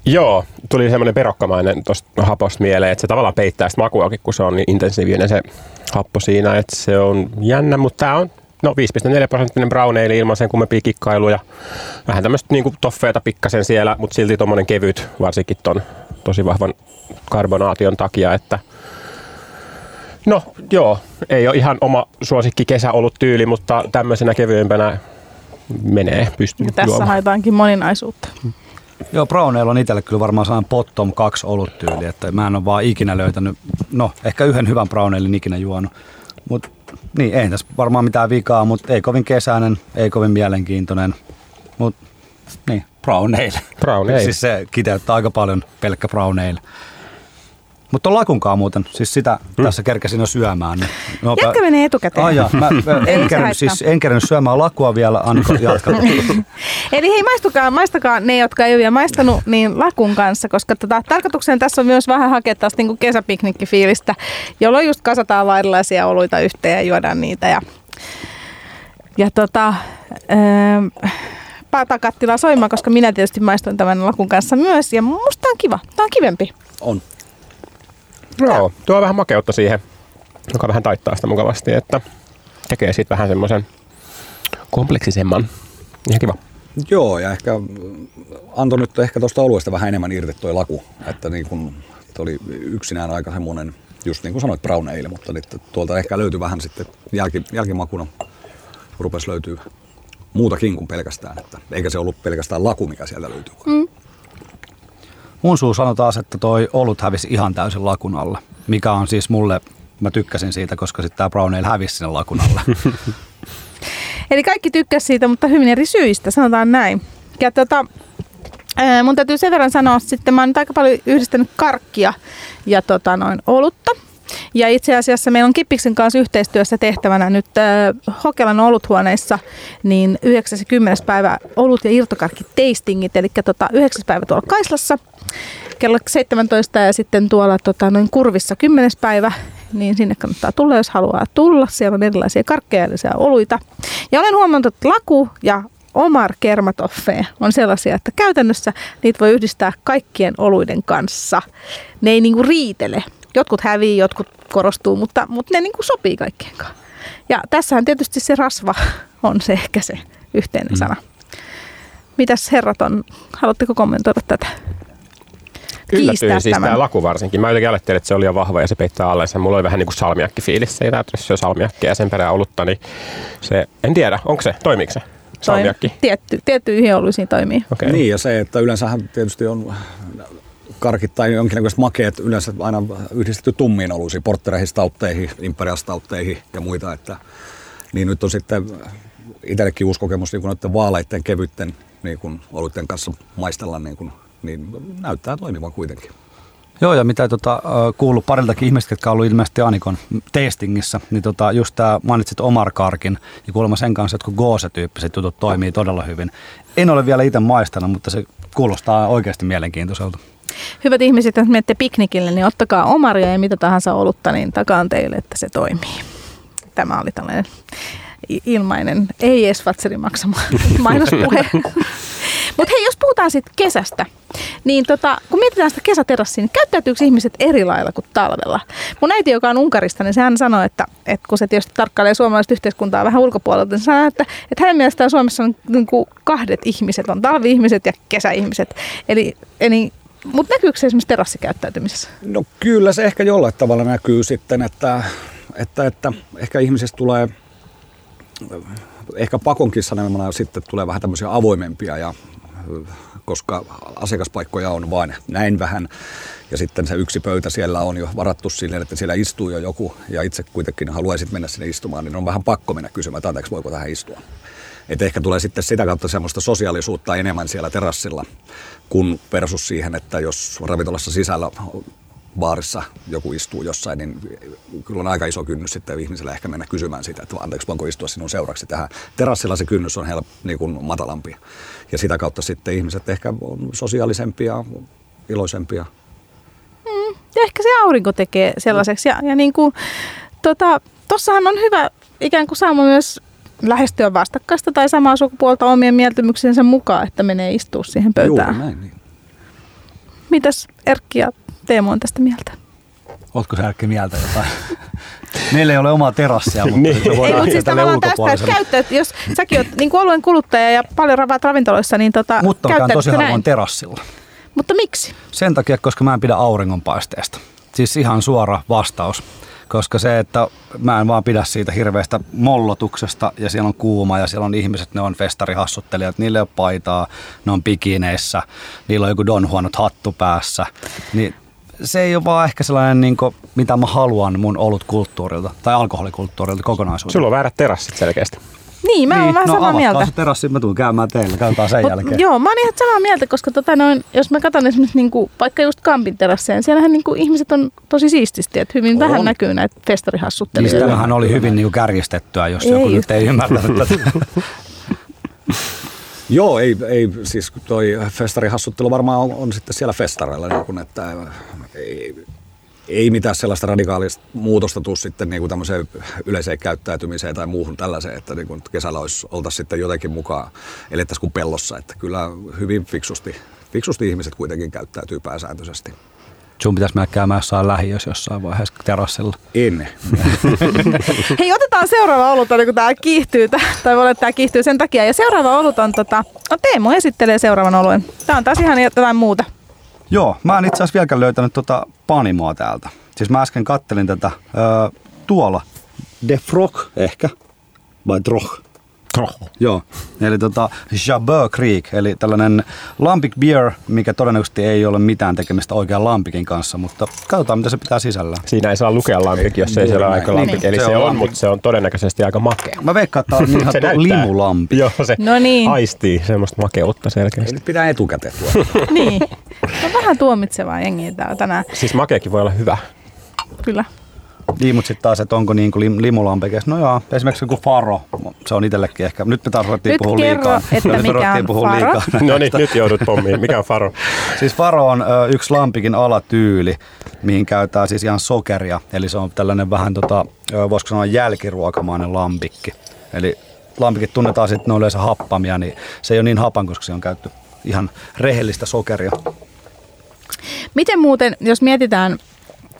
Joo, tuli semmoinen perokkamainen tuosta haposta mieleen, että se tavallaan peittää sitä makuakin, kun se on niin intensiivinen se happo siinä, että se on jännä, mutta tämä on no 5,4 prosenttinen brown ale ilman sen kummempia kikkailuja. Vähän tämmöistä niin toffeeta pikkasen siellä, mutta silti tuommoinen kevyt, varsinkin ton tosi vahvan karbonaation takia, että – No joo, ei ole ihan oma suosikki kesä ollut tyyli, mutta tämmöisenä kevyempänä menee, pystyy ja Tässä juomaan. haetaankin moninaisuutta. Joo, Brown on itselle kyllä varmaan sellainen bottom kaksi tyyli, että mä en ole vaan ikinä löytänyt, no ehkä yhden hyvän Brown ikinä juonut. Mutta niin, ei tässä varmaan mitään vikaa, mutta ei kovin kesäinen, ei kovin mielenkiintoinen. Mutta niin, Brown Ale. Brown Ale. Siis se kiteyttää aika paljon pelkkä Brown Ale. Mutta on lakunkaa muuten, siis sitä hmm. tässä kerkesin jo syömään. Niin nopea... Jätkä menee etukäteen. Ai mä, en, kerännyt, siis, en kerännyt syömään lakua vielä, Anko jatkaa. Eli hei, maistukaa, maistakaa ne, jotka ei ole vielä maistanut, niin lakun kanssa, koska tota, tarkoituksena tässä on myös vähän hakea taas niin kesäpiknikkifiilistä, jolloin just kasataan vaan erilaisia oluita yhteen ja juodaan niitä. Ja, ja tota, ähm, patakattila soimaan, koska minä tietysti maistoin tämän lakun kanssa myös. Ja musta on kiva. Tämä on kivempi. On. Joo, tuo vähän makeutta siihen, joka vähän taittaa sitä mukavasti, että tekee siitä vähän semmoisen kompleksisemman. Ihan kiva. Joo, ja ehkä antoi nyt ehkä tuosta oluesta vähän enemmän irti tuo laku, että niin kun, oli yksinään aika semmoinen, just niin kuin sanoit brown ale, mutta nyt tuolta ehkä löytyi vähän sitten jälki, jälkimakuna, rupesi löytyy muutakin kuin pelkästään, että eikä se ollut pelkästään laku, mikä sieltä löytyy. Mm. Mun suu sanoo taas, että toi olut hävisi ihan täysin lakun alle, mikä on siis mulle, mä tykkäsin siitä, koska sitten tämä brown ale hävisi sinne lakun alle. Eli kaikki tykkäsivät siitä, mutta hyvin eri syistä, sanotaan näin. Ja tota, mun täytyy sen verran sanoa, sitten mä oon nyt aika paljon yhdistänyt karkkia ja tota, noin olutta. Ja itse asiassa meillä on Kippiksen kanssa yhteistyössä tehtävänä nyt äh, Hokelan oluthuoneissa niin 90. päivä olut- ja irtokarkki tastingit, eli tota, 9. päivä tuolla Kaislassa kello 17 ja sitten tuolla tota, noin kurvissa 10. päivä, niin sinne kannattaa tulla, jos haluaa tulla. Siellä on erilaisia karkkeja ja oluita. Ja olen huomannut, että laku ja Omar Kermatoffe on sellaisia, että käytännössä niitä voi yhdistää kaikkien oluiden kanssa. Ne ei niinku riitele. Jotkut hävii, jotkut korostuu, mutta, mutta ne niinku sopii kaikkien kanssa. Ja tässähän tietysti se rasva on se ehkä se yhteinen sana. Mitäs herrat on, haluatteko kommentoida tätä? Yllätyin siis tämä laku varsinkin. Mä jotenkin ajattelin, että se oli jo vahva ja se peittää allensa. Mulla oli vähän niin kuin salmiakki-fiilis siitä, että jos syö salmiakkia ja sen perään olutta, niin se, en tiedä, onko se, toimiiko se? salmiakki? Tietty, tiettyihin oluisiin toimii. Okay. Niin ja se, että yleensähän tietysti on karkit tai jonkinnäköiset makeet yleensä aina yhdistetty tummiin oluisiin, porttereihin, imperiastautteihin ja muita. Että, niin nyt on sitten itsellekin uusi kokemus niin noiden vaaleiden, kevytten niin kuin oluiden kanssa maistella, niin, kuin, niin näyttää toimivan kuitenkin. Joo, ja mitä tota, kuullut pariltakin ihmistä, jotka on ollut ilmeisesti Anikon testingissä, niin tota, just tämä mainitsit Omar Karkin, niin kuulemma sen kanssa jotkut Goose-tyyppiset jutut toimii todella hyvin. En ole vielä itse maistanut, mutta se kuulostaa oikeasti mielenkiintoiselta. Hyvät ihmiset, jos menette piknikille, niin ottakaa omaria ja mitä tahansa olutta, niin takaan teille, että se toimii. Tämä oli tällainen ilmainen, ei edes Fatserin maksama mainospuhe. Mutta hei, jos puhutaan sitten kesästä, niin tota, kun mietitään sitä kesäterassia, niin käyttäytyykö ihmiset eri lailla kuin talvella? Mun äiti, joka on Unkarista, niin sehän sanoi, että, että kun se tietysti tarkkailee suomalaista yhteiskuntaa vähän ulkopuolelta, niin sanoi, että, että hänen mielestään Suomessa on niin kuin kahdet ihmiset, on talvi-ihmiset ja kesäihmiset. Eli, eli mutta näkyykö se esimerkiksi terassikäyttäytymisessä? No kyllä se ehkä jollain tavalla näkyy sitten, että, että, että ehkä ihmisestä tulee ehkä pakonkin sanomana sitten tulee vähän tämmöisiä avoimempia ja koska asiakaspaikkoja on vain näin vähän. Ja sitten se yksi pöytä siellä on jo varattu silleen, että siellä istuu jo joku ja itse kuitenkin haluaisit mennä sinne istumaan, niin on vähän pakko mennä kysymään, että anteeksi, voiko tähän istua. Että ehkä tulee sitten sitä kautta semmoista sosiaalisuutta enemmän siellä terassilla, kun versus siihen, että jos ravintolassa sisällä baarissa joku istuu jossain, niin kyllä on aika iso kynnys sitten ihmisellä ehkä mennä kysymään sitä, että anteeksi, voinko istua sinun seuraksi tähän. Terassilla se kynnys on help, niin kuin matalampi. Ja sitä kautta sitten ihmiset ehkä on sosiaalisempia, iloisempia. Mm, ja ehkä se aurinko tekee sellaiseksi. Ja, ja niin kuin, tota, tossahan on hyvä ikään kuin saama myös lähestyä vastakkaista tai samaa sukupuolta omien mieltymyksensä mukaan, että menee istua siihen pöytään. Juuri näin, niin. Mitäs Erkki ja Teemu on tästä mieltä? Oletko sä Erkki mieltä jotain? Meillä ei ole omaa terassia, mutta niin. se voi Ei, siis tavallaan tästä, että jos säkin olet niin alueen kuluttaja ja paljon ravaat ravintoloissa, niin tota, Mutta käyn tosi harvoin terassilla. Mutta miksi? Sen takia, koska mä en pidä auringonpaisteesta. Siis ihan suora vastaus koska se, että mä en vaan pidä siitä hirveästä mollotuksesta ja siellä on kuuma ja siellä on ihmiset, ne on festarihassuttelijat, niille ei ole paitaa, ne on pikineissä, niillä on joku Don Juanot hattu päässä, niin se ei ole vaan ehkä sellainen, niin kuin, mitä mä haluan mun olutkulttuurilta tai alkoholikulttuurilta kokonaisuudessaan. Sulla on väärät terassit selkeästi. Niin, mä niin, oon vähän no, samaa mieltä. se terassi, mä tuun käymään teille, katsotaan sen Mut, jälkeen. Joo, mä oon ihan samaa mieltä, koska tota noin, jos mä katson esimerkiksi niinku, vaikka just Kampin terasseja, niin siellähän niinku ihmiset on tosi siististi, että hyvin on. vähän näkyy näitä festarihassutteluja. Niin tämähän oli hyvin niinku kärjistettyä, jos ei joku just. nyt ei ymmärtänyt tätä. Joo, ei, ei, siis toi festarihassuttelu varmaan on, on sitten siellä festareilla, niin kun, että ei, ei mitään sellaista radikaalista muutosta tule sitten niin kuin tämmöiseen yleiseen käyttäytymiseen tai muuhun tällaiseen, että niin kuin kesällä olisi, oltaisiin sitten jotenkin mukaan, elettäisiin kuin pellossa. Että kyllä hyvin fiksusti, fiksusti ihmiset kuitenkin käyttäytyy pääsääntöisesti. Sun pitäisi mennä käymään jossain lähiössä jossain vaiheessa terassilla. En. Hei, otetaan seuraava olut, kun tämä kiihtyy, tai voi olla, että tämä kiihtyy sen takia. Ja seuraava olut on, tota, no Teemu esittelee seuraavan oluen. Tämä on taas ihan jotain muuta. Joo, mä en itse asiassa vieläkään löytänyt tuota panimoa täältä. Siis mä äsken kattelin tätä öö, tuolla. De Frog ehkä, vai Droch. Droch. Joo, eli tota Jabeur Creek, eli tällainen lampik beer, mikä todennäköisesti ei ole mitään tekemistä oikean lampikin kanssa, mutta katsotaan mitä se pitää sisällä. Siinä ei saa lukea lampik, jos ei siellä ole aika lampik, niin. eli se, se on, on mutta se on todennäköisesti aika makea. Mä veikkaan, että on niin limulampi. Joo, se no niin. aistii semmoista makeutta selkeästi. Ei pitää etukäteen tuoda. niin, on vähän tuomitsevaa jengiä täällä tänään. Siis makeakin voi olla hyvä. Kyllä. Niin, mutta sitten taas, että onko niin kuin lim, limulampekes. No joo, esimerkiksi joku Faro, se on itsellekin ehkä. Nyt me taas ruvettiin puhua liikaa. että Nyt mikä on puhua Faro. liikaa No niin, nyt joudut pommiin. Mikä on Faro? Siis Faro on ö, yksi lampikin alatyyli, mihin käytetään siis ihan sokeria. Eli se on tällainen vähän, tota, ö, voisiko sanoa jälkiruokamainen lampikki. Eli lampikit tunnetaan sitten, ne on yleensä happamia, niin se ei ole niin hapan, koska se on käytetty ihan rehellistä sokeria. Miten muuten, jos mietitään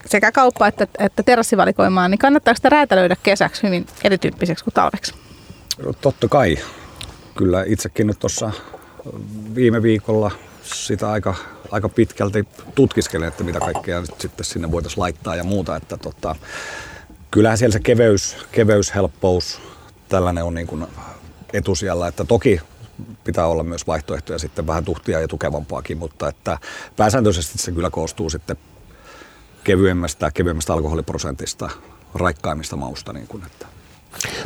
sekä kauppaa että, että terassivalikoimaa, niin kannattaako sitä räätälöidä kesäksi hyvin erityyppiseksi kuin talveksi? Totta kai. Kyllä itsekin nyt tuossa viime viikolla sitä aika, aika pitkälti tutkiskelin, että mitä kaikkea nyt sitten sinne voitaisiin laittaa ja muuta. Että tota, kyllähän siellä se keveys, keveys, helppous, tällainen on niin kuin etusijalla. Että toki pitää olla myös vaihtoehtoja sitten vähän tuhtia ja tukevampaakin, mutta että pääsääntöisesti se kyllä koostuu sitten kevyemmästä, kevyemmästä alkoholiprosentista, raikkaimmista mausta. Niin kuin, että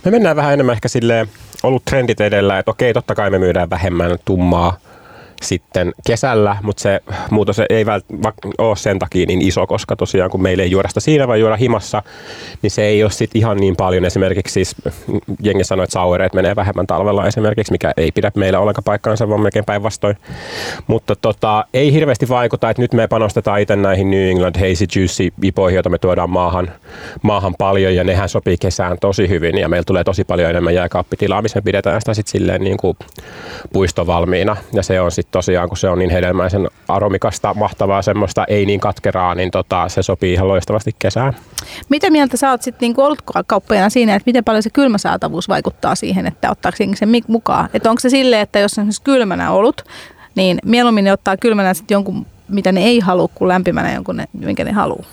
Me mennään vähän enemmän ehkä silleen ollut trendit edellä, että okei, totta kai me myydään vähemmän tummaa sitten kesällä, mutta se muutos ei välttämättä ole sen takia niin iso, koska tosiaan kun meillä ei juoda sitä siinä, vaan juoda himassa, niin se ei ole sitten ihan niin paljon. Esimerkiksi siis jengi sanoi, että sauereet menee vähemmän talvella esimerkiksi, mikä ei pidä meillä ollenkaan paikkaansa, vaan melkein päinvastoin. Mutta tota, ei hirveästi vaikuta, että nyt me panostetaan itse näihin New England Hazy Juicy ipoihin, joita me tuodaan maahan, maahan paljon ja nehän sopii kesään tosi hyvin ja meillä tulee tosi paljon enemmän jääkaappitilaa, missä me pidetään sitä sitten silleen niin kuin puistovalmiina ja se on sitten tosiaan, kun se on niin hedelmäisen aromikasta, mahtavaa semmoista, ei niin katkeraa, niin tota, se sopii ihan loistavasti kesään. Mitä mieltä sä oot sitten niinku olutkauppajana siinä, että miten paljon se kylmäsaatavuus vaikuttaa siihen, että ottaako sen mukaan? Että onko se silleen, että jos on esimerkiksi kylmänä olut, niin mieluummin ne ottaa kylmänä sitten jonkun, mitä ne ei halua, kuin lämpimänä jonkun, ne, minkä ne haluaa.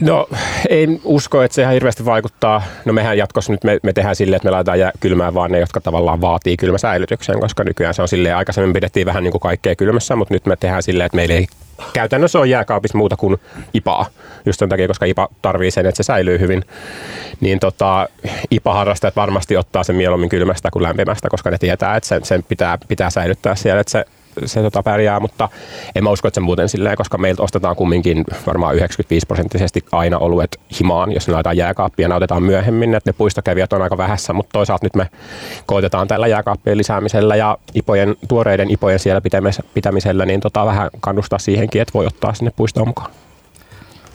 No ei usko, että se ihan hirveästi vaikuttaa. No mehän jatkossa nyt me, me tehdään silleen, että me laitetaan jää kylmään vaan ne, jotka tavallaan vaatii kylmäsäilytyksen, koska nykyään se on silleen, aikaisemmin pidettiin vähän niin kuin kaikkea kylmässä, mutta nyt me tehdään silleen, että meillä ei käytännössä ole jääkaapissa muuta kuin IPAa. Just sen takia, koska IPA tarvii sen, että se säilyy hyvin. Niin tota, IPA-harrastajat varmasti ottaa sen mieluummin kylmästä kuin lämpimästä, koska ne tietää, että sen, sen pitää, pitää säilyttää siellä, että se se tota pärjää, mutta en mä usko, että se muuten silleen, koska meiltä ostetaan kumminkin varmaan 95 prosenttisesti aina oluet himaan, jos ne laitetaan jääkaappiin ja ne otetaan myöhemmin, että ne puistokävijät on aika vähässä, mutta toisaalta nyt me koitetaan tällä jääkaappien lisäämisellä ja ipojen, tuoreiden ipojen siellä pitämis- pitämisellä, niin tota vähän kannustaa siihenkin, että voi ottaa sinne puistoon mukaan.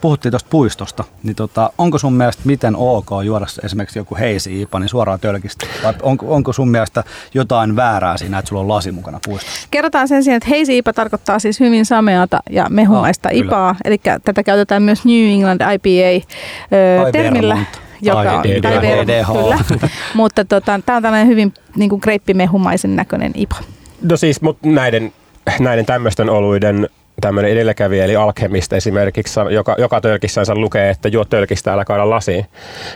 Puhuttiin tuosta puistosta, niin tota, onko sun mielestä miten ok juoda esimerkiksi joku heisi ipa niin suoraan tölkistä? Vai onko, onko sun mielestä jotain väärää siinä, että sulla on lasi mukana puistossa? Kerrotaan sen sijaan, että heisi-ipa tarkoittaa siis hyvin sameata ja mehumaista kyllä. ipaa. Eli tätä käytetään myös New England IPA-termillä. Joka, Tai tai DDH. Kyllä. Mutta tota, tämä on tällainen hyvin niin kuin kreippimehumaisen näköinen ipa. No siis, mutta näiden, näiden tämmöisten oluiden tämmöinen edelläkävijä, eli Alchemist esimerkiksi, joka, joka tölkissänsä lukee, että juo tölkistä, älä kaada lasiin.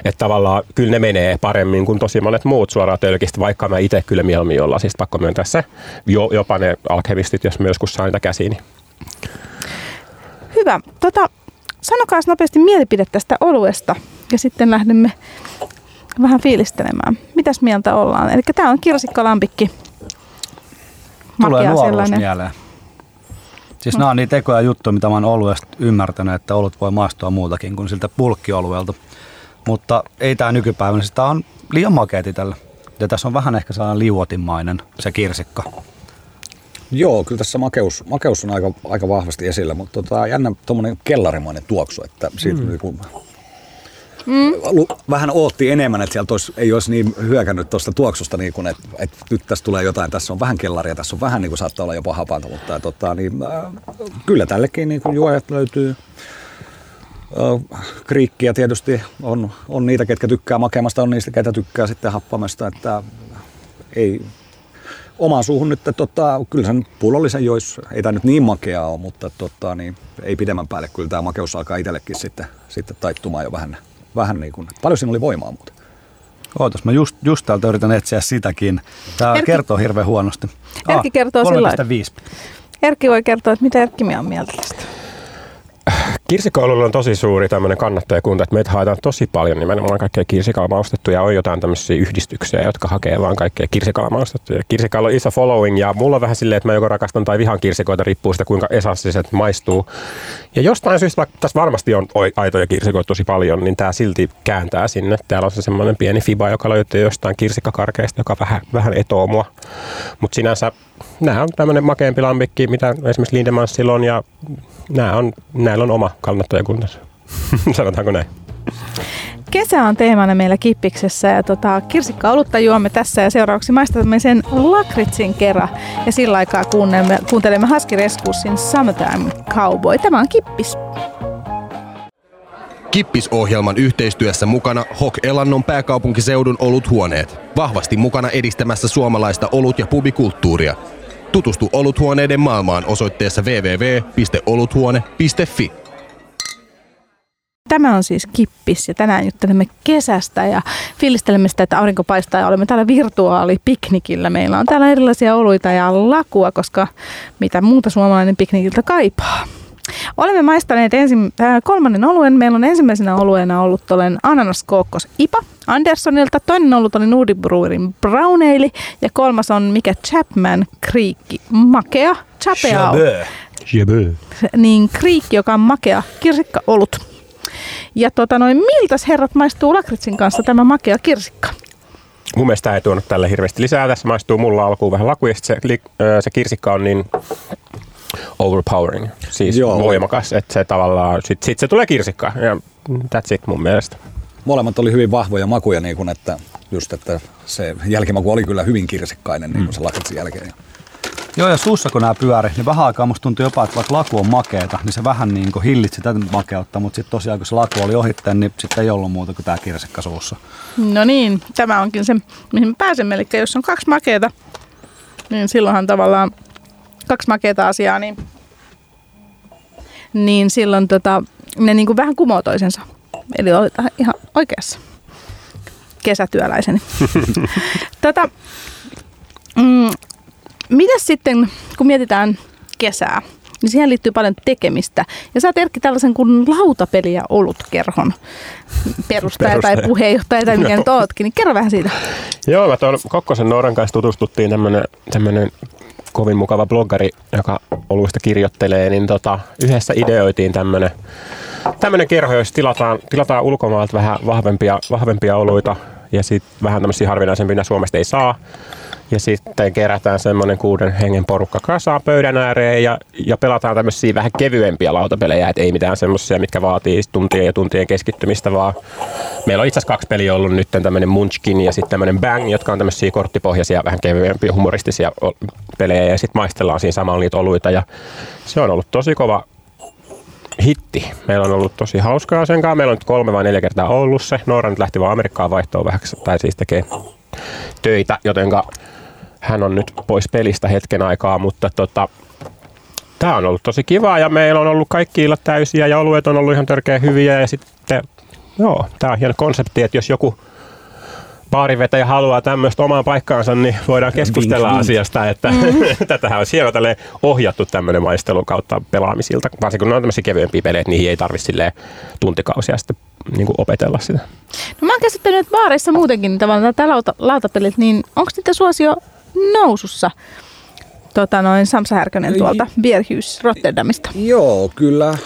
Että tavallaan kyllä ne menee paremmin kuin tosi monet muut suoraan tölkistä, vaikka mä itse kyllä mieluummin juon lasista, pakko myöntää se. Jo, jopa ne Alchemistit, jos mä joskus saan niitä käsiini. Hyvä. Tota, sanokaa nopeasti mielipide tästä oluesta ja sitten lähdemme vähän fiilistelemään. Mitäs mieltä ollaan? Eli tämä on kirsikkalampikki. Tulee nuoruus sellainen. mieleen. Siis nämä on niitä ekoja juttuja, mitä mä oon oluesta ymmärtänyt, että olut voi maistua muutakin kuin siltä pulkkioluelta. Mutta ei tämä nykypäivänä, sitä on liian makeeti tällä. Ja tässä on vähän ehkä sellainen liuotimainen se kirsikka. Joo, kyllä tässä makeus, makeus on aika, aika vahvasti esillä, mutta tota, jännä tuommoinen kellarimainen tuoksu, että siitä mm. niinku, mm. vähän ootti enemmän, että sieltä olisi, ei olisi niin hyökännyt tuosta tuoksusta, niin kuin, että, että nyt tässä tulee jotain, tässä on vähän kellaria, tässä on vähän niin kuin saattaa olla jopa hapanta, mutta tota, niin, äh, kyllä tällekin niin juojat löytyy. Äh, kriikkiä tietysti on, on niitä, ketkä tykkää makemasta, on niistä, ketä tykkää sitten happamasta, että ei, omaan suuhun nyt, tota, kyllä sen pullollisen jois, ei tämä nyt niin makeaa ole, mutta tota, niin, ei pidemmän päälle kyllä tämä makeus alkaa itsellekin sitten, sitten taittumaan jo vähän, vähän niin kuin, paljon siinä oli voimaa muuten. Ootas, mä just, just täältä yritän etsiä sitäkin. Tämä Erkki- kertoo hirveän huonosti. Erkki kertoo sillä 3,5. Erkki voi kertoa, että mitä Erkki on mieltä tästä. Kirsikkaolulla on tosi suuri tämmöinen kannattajakunta, että meitä haetaan tosi paljon nimenomaan kaikkea kirsikalamaustettuja. On jotain tämmöisiä yhdistyksiä, jotka hakee vaan kaikkea kirsikalamaustettuja. Kirsikalla on iso following ja mulla on vähän silleen, että mä joko rakastan tai vihan kirsikoita, riippuu sitä kuinka esanssiset maistuu. Ja jostain syystä, vaikka tässä varmasti on aitoja kirsikoita tosi paljon, niin tämä silti kääntää sinne. Täällä on se semmoinen pieni fiba, joka löytyy jostain kirsikkakarkeista, joka vähän, vähän etoo mua. Mutta sinänsä nämä on tämmöinen makeampi lampikki, mitä esimerkiksi Lindemansilla on ja nämä on, näillä on oma kannattajakuntansa. Sanotaanko näin? Kesä on teemana meillä Kippiksessä ja tota, kirsikka-olutta juomme tässä ja seuraavaksi maistamme sen lakritsin kerran ja sillä aikaa kuuntelemme, kuuntelemme Husky Rescussin Summertime Cowboy. Tämä on Kippis. Kippis-ohjelman yhteistyössä mukana Hok Elannon pääkaupunkiseudun oluthuoneet. Vahvasti mukana edistämässä suomalaista olut- ja pubikulttuuria. Tutustu oluthuoneiden maailmaan osoitteessa www.oluthuone.fi. Tämä on siis Kippis ja tänään juttelemme kesästä ja fiilistelemme sitä, että aurinko paistaa ja olemme täällä virtuaalipiknikillä. Meillä on täällä erilaisia oluita ja lakua, koska mitä muuta suomalainen piknikiltä kaipaa. Olemme maistaneet ensin, äh, kolmannen oluen. Meillä on ensimmäisenä olueena ollut olen ananas kookkos IPA Andersonilta. Toinen ollut oli Nudi Brewerin Brown Ale. Ja kolmas on mikä Chapman Creek makea. Chapeau. Niin Creek, joka on makea kirsikka olut. Ja tota noin, miltäs herrat maistuu lakritsin kanssa tämä makea kirsikka? Mun mielestä ei tuonut tälle hirveästi lisää. Tässä maistuu mulla alkuun vähän laku ja se, se kirsikka on niin overpowering, siis Joo. voimakas, että se tavallaan, sit, sit se tulee kirsikka ja that's it mun mielestä. Molemmat oli hyvin vahvoja makuja, niin kun, että just, että se jälkimaku oli kyllä hyvin kirsikkainen niin kuin mm. se lakritsin jälkeen. Joo, ja suussa kun nämä pyöri, niin vähän aikaa musta tuntui jopa, että vaikka laku on makeeta, niin se vähän niin kuin hillitsi tätä makeutta, mutta sitten tosiaan kun se laku oli ohitteen, niin sitten ei ollut muuta kuin tämä kirsikka suussa. No niin, tämä onkin se, mihin me pääsemme. Eli jos on kaksi makeeta, niin silloinhan tavallaan kaksi makeata asiaa, niin, niin silloin tota, ne niin kuin vähän kumoo toisensa. Eli olet ihan oikeassa kesätyöläiseni. tota, mm, mitäs sitten, kun mietitään kesää, niin siihen liittyy paljon tekemistä. Ja sä oot Erkki tällaisen kuin lautapeliä olutkerhon perustaja, tai puheenjohtaja tai mikä nyt ootkin, niin kerro vähän siitä. Joo, mä tuon Kokkosen Nooran kanssa tutustuttiin tämmöinen kovin mukava bloggari, joka oluista kirjoittelee, niin tota, yhdessä ideoitiin tämmöinen tämmöinen kerho, jossa tilataan, tilataan ulkomaalta vähän vahvempia, vahvempia oluita ja sitten vähän tämmöisiä harvinaisempia Suomesta ei saa. Ja sitten kerätään semmoinen kuuden hengen porukka kasaan pöydän ääreen ja, ja pelataan tämmöisiä vähän kevyempiä lautapelejä, että ei mitään semmoisia, mitkä vaatii tuntien ja tuntien keskittymistä, vaan meillä on itse asiassa kaksi peliä ollut nyt, tämmöinen Munchkin ja sitten tämmöinen Bang, jotka on tämmöisiä korttipohjaisia, vähän kevyempiä, humoristisia pelejä. Ja sitten maistellaan siinä samalla niitä oluita ja se on ollut tosi kova hitti. Meillä on ollut tosi hauskaa sen kanssa. Meillä on nyt kolme vai neljä kertaa ollut se. Noora nyt lähti vaan Amerikkaan vaihtoon vähän, tai siis tekee töitä, jotenka hän on nyt pois pelistä hetken aikaa, mutta tota, tämä on ollut tosi kiva ja meillä on ollut kaikki illat täysiä ja oluet on ollut ihan törkeä hyviä ja sitten joo, tämä on hieno konsepti, että jos joku baarivetäjä haluaa tämmöistä omaan paikkaansa, niin voidaan keskustella vink, asiasta, että mm-hmm. tätähän on siellä ohjattu tämmöinen maistelu kautta pelaamisilta, varsinkin kun ne on tämmöisiä kevyempiä pelejä, että niihin ei tarvitse tuntikausia sitten niin kuin opetella sitä. No mä oon käsittänyt, että baareissa muutenkin tavallaan tämä lauta, lautapelit, niin onko niitä suosio nousussa? Tota noin Samsa Härkönen tuolta Bierhys Rotterdamista. Joo, kyllä.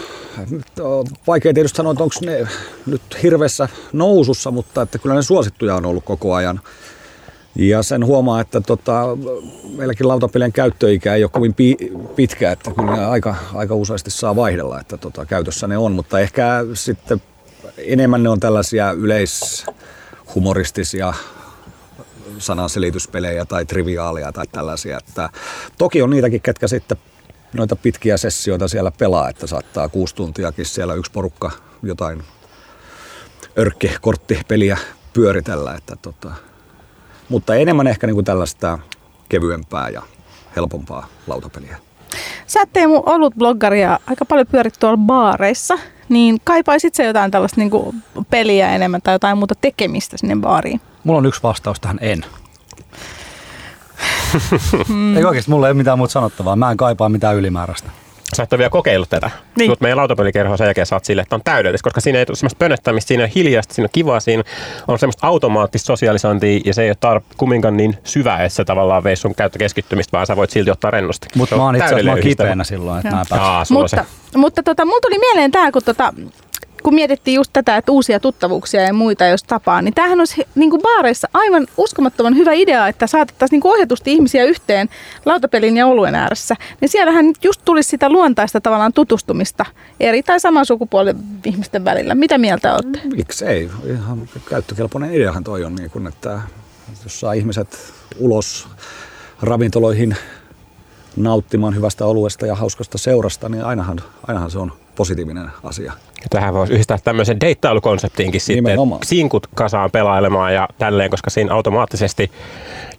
Vaikea tietysti sanoa, että onko ne nyt hirveässä nousussa, mutta että kyllä ne suosittuja on ollut koko ajan. Ja sen huomaa, että tota, meilläkin lautapelien käyttöikä ei ole kovin pi- pitkä, että kyllä aika, aika useasti saa vaihdella, että tota, käytössä ne on, mutta ehkä sitten enemmän ne on tällaisia yleishumoristisia sananselityspelejä tai triviaalia tai tällaisia. Että toki on niitäkin, ketkä sitten noita pitkiä sessioita siellä pelaa, että saattaa kuusi tuntiakin siellä yksi porukka jotain örkkikorttipeliä pyöritellä. Että tota, mutta enemmän ehkä niin kuin tällaista kevyempää ja helpompaa lautapeliä. Sä et Teemu ollut bloggaria aika paljon pyörit tuolla baareissa, niin kaipaisit se jotain tällaista niin kuin peliä enemmän tai jotain muuta tekemistä sinne baariin? Mulla on yksi vastaus tähän en. Hmm. Ei oikeasti, mulla ei ole mitään muuta sanottavaa. Mä en kaipaa mitään ylimääräistä. Sä et ole vielä kokeillut tätä. Niin. Tuut meidän lautapelikerhoon sen jälkeen saat sille, että on täydellistä, koska siinä ei tule semmoista pönöttämistä, siinä on hiljaista, siinä on kivaa, siinä on semmoista automaattista sosiaalisointia ja se ei ole tar- kumminkaan niin syvä, että se tavallaan veisi sun käyttökeskittymistä, vaan sä voit silti ottaa rennosti. Mutta mä on oon itse asiassa kipeänä silloin, että mä Mutta, mutta tota, mulla tuli mieleen tämä, kun, tota, kun mietittiin just tätä, että uusia tuttavuuksia ja muita, jos tapaa, niin tämähän olisi niin kuin baareissa aivan uskomattoman hyvä idea, että saatettaisiin niin kuin ohjatusti ihmisiä yhteen lautapelin ja oluen ääressä. Niin siellähän just tulisi sitä luontaista tavallaan tutustumista eri tai saman sukupuolen ihmisten välillä. Mitä mieltä olette? Miksei? Ihan käyttökelpoinen ideahan toi on, niin kun, että jos saa ihmiset ulos ravintoloihin nauttimaan hyvästä oluesta ja hauskasta seurasta, niin ainahan, ainahan se on positiivinen asia. Ja Tähän voisi yhdistää tämmöisen deittailukonseptiinkin sitten, Nimenomaan. että sinkut kasaan pelailemaan ja tälleen, koska siinä automaattisesti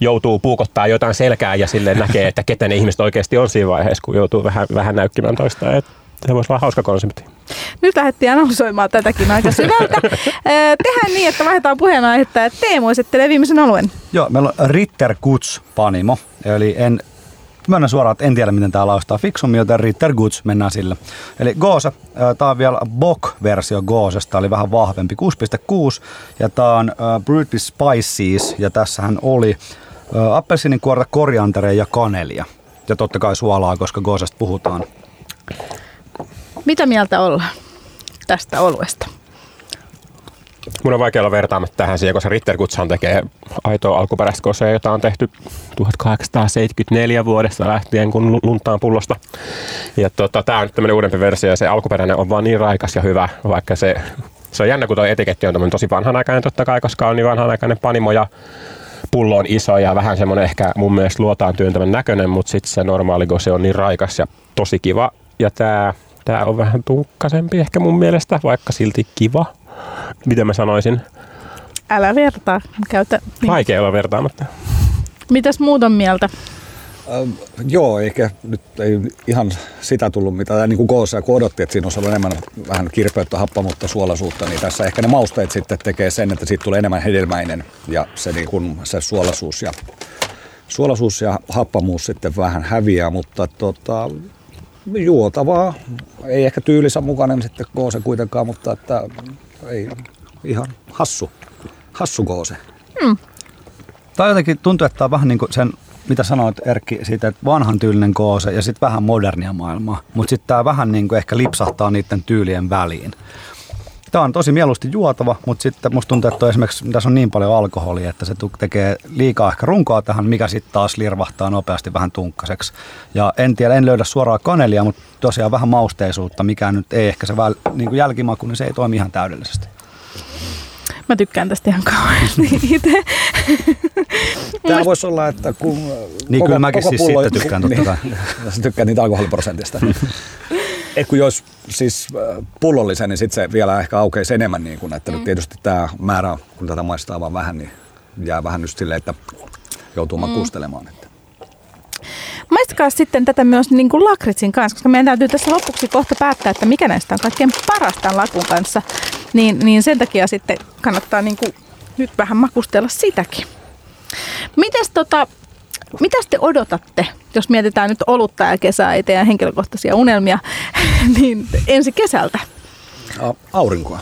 joutuu puukottaa jotain selkää ja sille näkee, että ketä ne ihmiset oikeasti on siinä vaiheessa, kun joutuu vähän, vähän näykkimään toista. Et se voisi olla hauska konsepti. Nyt lähdettiin analysoimaan tätäkin aika syvältä. Tehdään niin, että vaihdetaan puheenaihetta Teemu esittelee viimeisen oluen. Joo, meillä on Ritter Guts Panimo, eli en Myönnän suoraan, että en tiedä, miten tämä laustaa fiksummin, joten Ritter Guts mennään sille. Eli Goose, tämä on vielä Bock-versio Goosesta, eli vähän vahvempi, 6.6. Ja tämä on äh, British Spices, ja tässähän oli äh, appelsiininkuorta, korianteria ja kanelia. Ja totta kai suolaa, koska Goosesta puhutaan. Mitä mieltä ollaan tästä oluesta? Mun on vaikea olla vertaamatta tähän siihen, koska Ritter Gutzhan tekee aitoa alkuperäistä kosea, jota on tehty 1874 vuodesta lähtien, kun lu- luntaan pullosta. Ja tota, tää on nyt tämmönen uudempi versio ja se alkuperäinen on vaan niin raikas ja hyvä, vaikka se, se on jännä, kun tuo etiketti on tosi vanhanaikainen totta kai, koska on niin vanhanaikainen panimo ja pullo on iso ja vähän semmoinen ehkä mun mielestä luotaan työntävän näköinen, mutta sitten se normaali gose on niin raikas ja tosi kiva. Ja tää, tää on vähän tunkkaisempi ehkä mun mielestä, vaikka silti kiva. Miten mä sanoisin? Älä vertaa. Käytä. Niin. Vaikea olla vertaamatta. Mitäs muut on mieltä? Ähm, joo, eikä nyt ei ihan sitä tullut, mitä niin kuin koossa, kun odotti, että siinä olisi ollut enemmän vähän kirpeyttä, happamuutta, suolaisuutta, niin tässä ehkä ne mausteet sitten tekee sen, että siitä tulee enemmän hedelmäinen ja se, niin kuin, se suolaisuus ja suolaisuus ja happamuus sitten vähän häviää, mutta tota, juotavaa, ei ehkä tyylisä mukainen sitten koose kuitenkaan, mutta että ei ihan hassu, hassu koose. Tämä jotenkin tuntuu, että tämä on vähän niin kuin sen, mitä sanoit Erkki, siitä, että vanhan tyylinen koose ja sitten vähän modernia maailmaa. Mutta sitten tämä vähän niin kuin ehkä lipsahtaa niiden tyylien väliin. Tämä on tosi mieluusti juotava, mutta sitten musta tuntuu, että esimerkiksi tässä on niin paljon alkoholia, että se tekee liikaa ehkä runkoa tähän, mikä sitten taas lirvahtaa nopeasti vähän tunkkaseksi. Ja en tiedä, en löydä suoraan kanelia, mutta tosiaan vähän mausteisuutta, mikä nyt ei ehkä se väl, niin kuin jälkimaku, niin se ei toimi ihan täydellisesti. Mä tykkään tästä ihan kauheasti itse. Tämä voisi olla, että kun... Niin, kyllä mäkin siis siitä tykkään totta kai. Niin, tykkään niitä alkoholiprosentista. Et kun jos siis äh, pullollisen, niin sitten se vielä ehkä aukeisi enemmän. Niin kun, että nyt tietysti tämä määrä, kun tätä maistaa vaan vähän, niin jää vähän just silleen, että joutuu makustelemaan. Että. Maistakaa sitten tätä myös niin kuin lakritsin kanssa, koska meidän täytyy tässä lopuksi kohta päättää, että mikä näistä on kaikkein paras tämän lakun kanssa. Niin, niin sen takia sitten kannattaa niin kuin nyt vähän makustella sitäkin. Mites tota, mitäs te odotatte, jos mietitään nyt olutta ja kesää ja teidän henkilökohtaisia unelmia, niin ensi kesältä? Aurinkoa.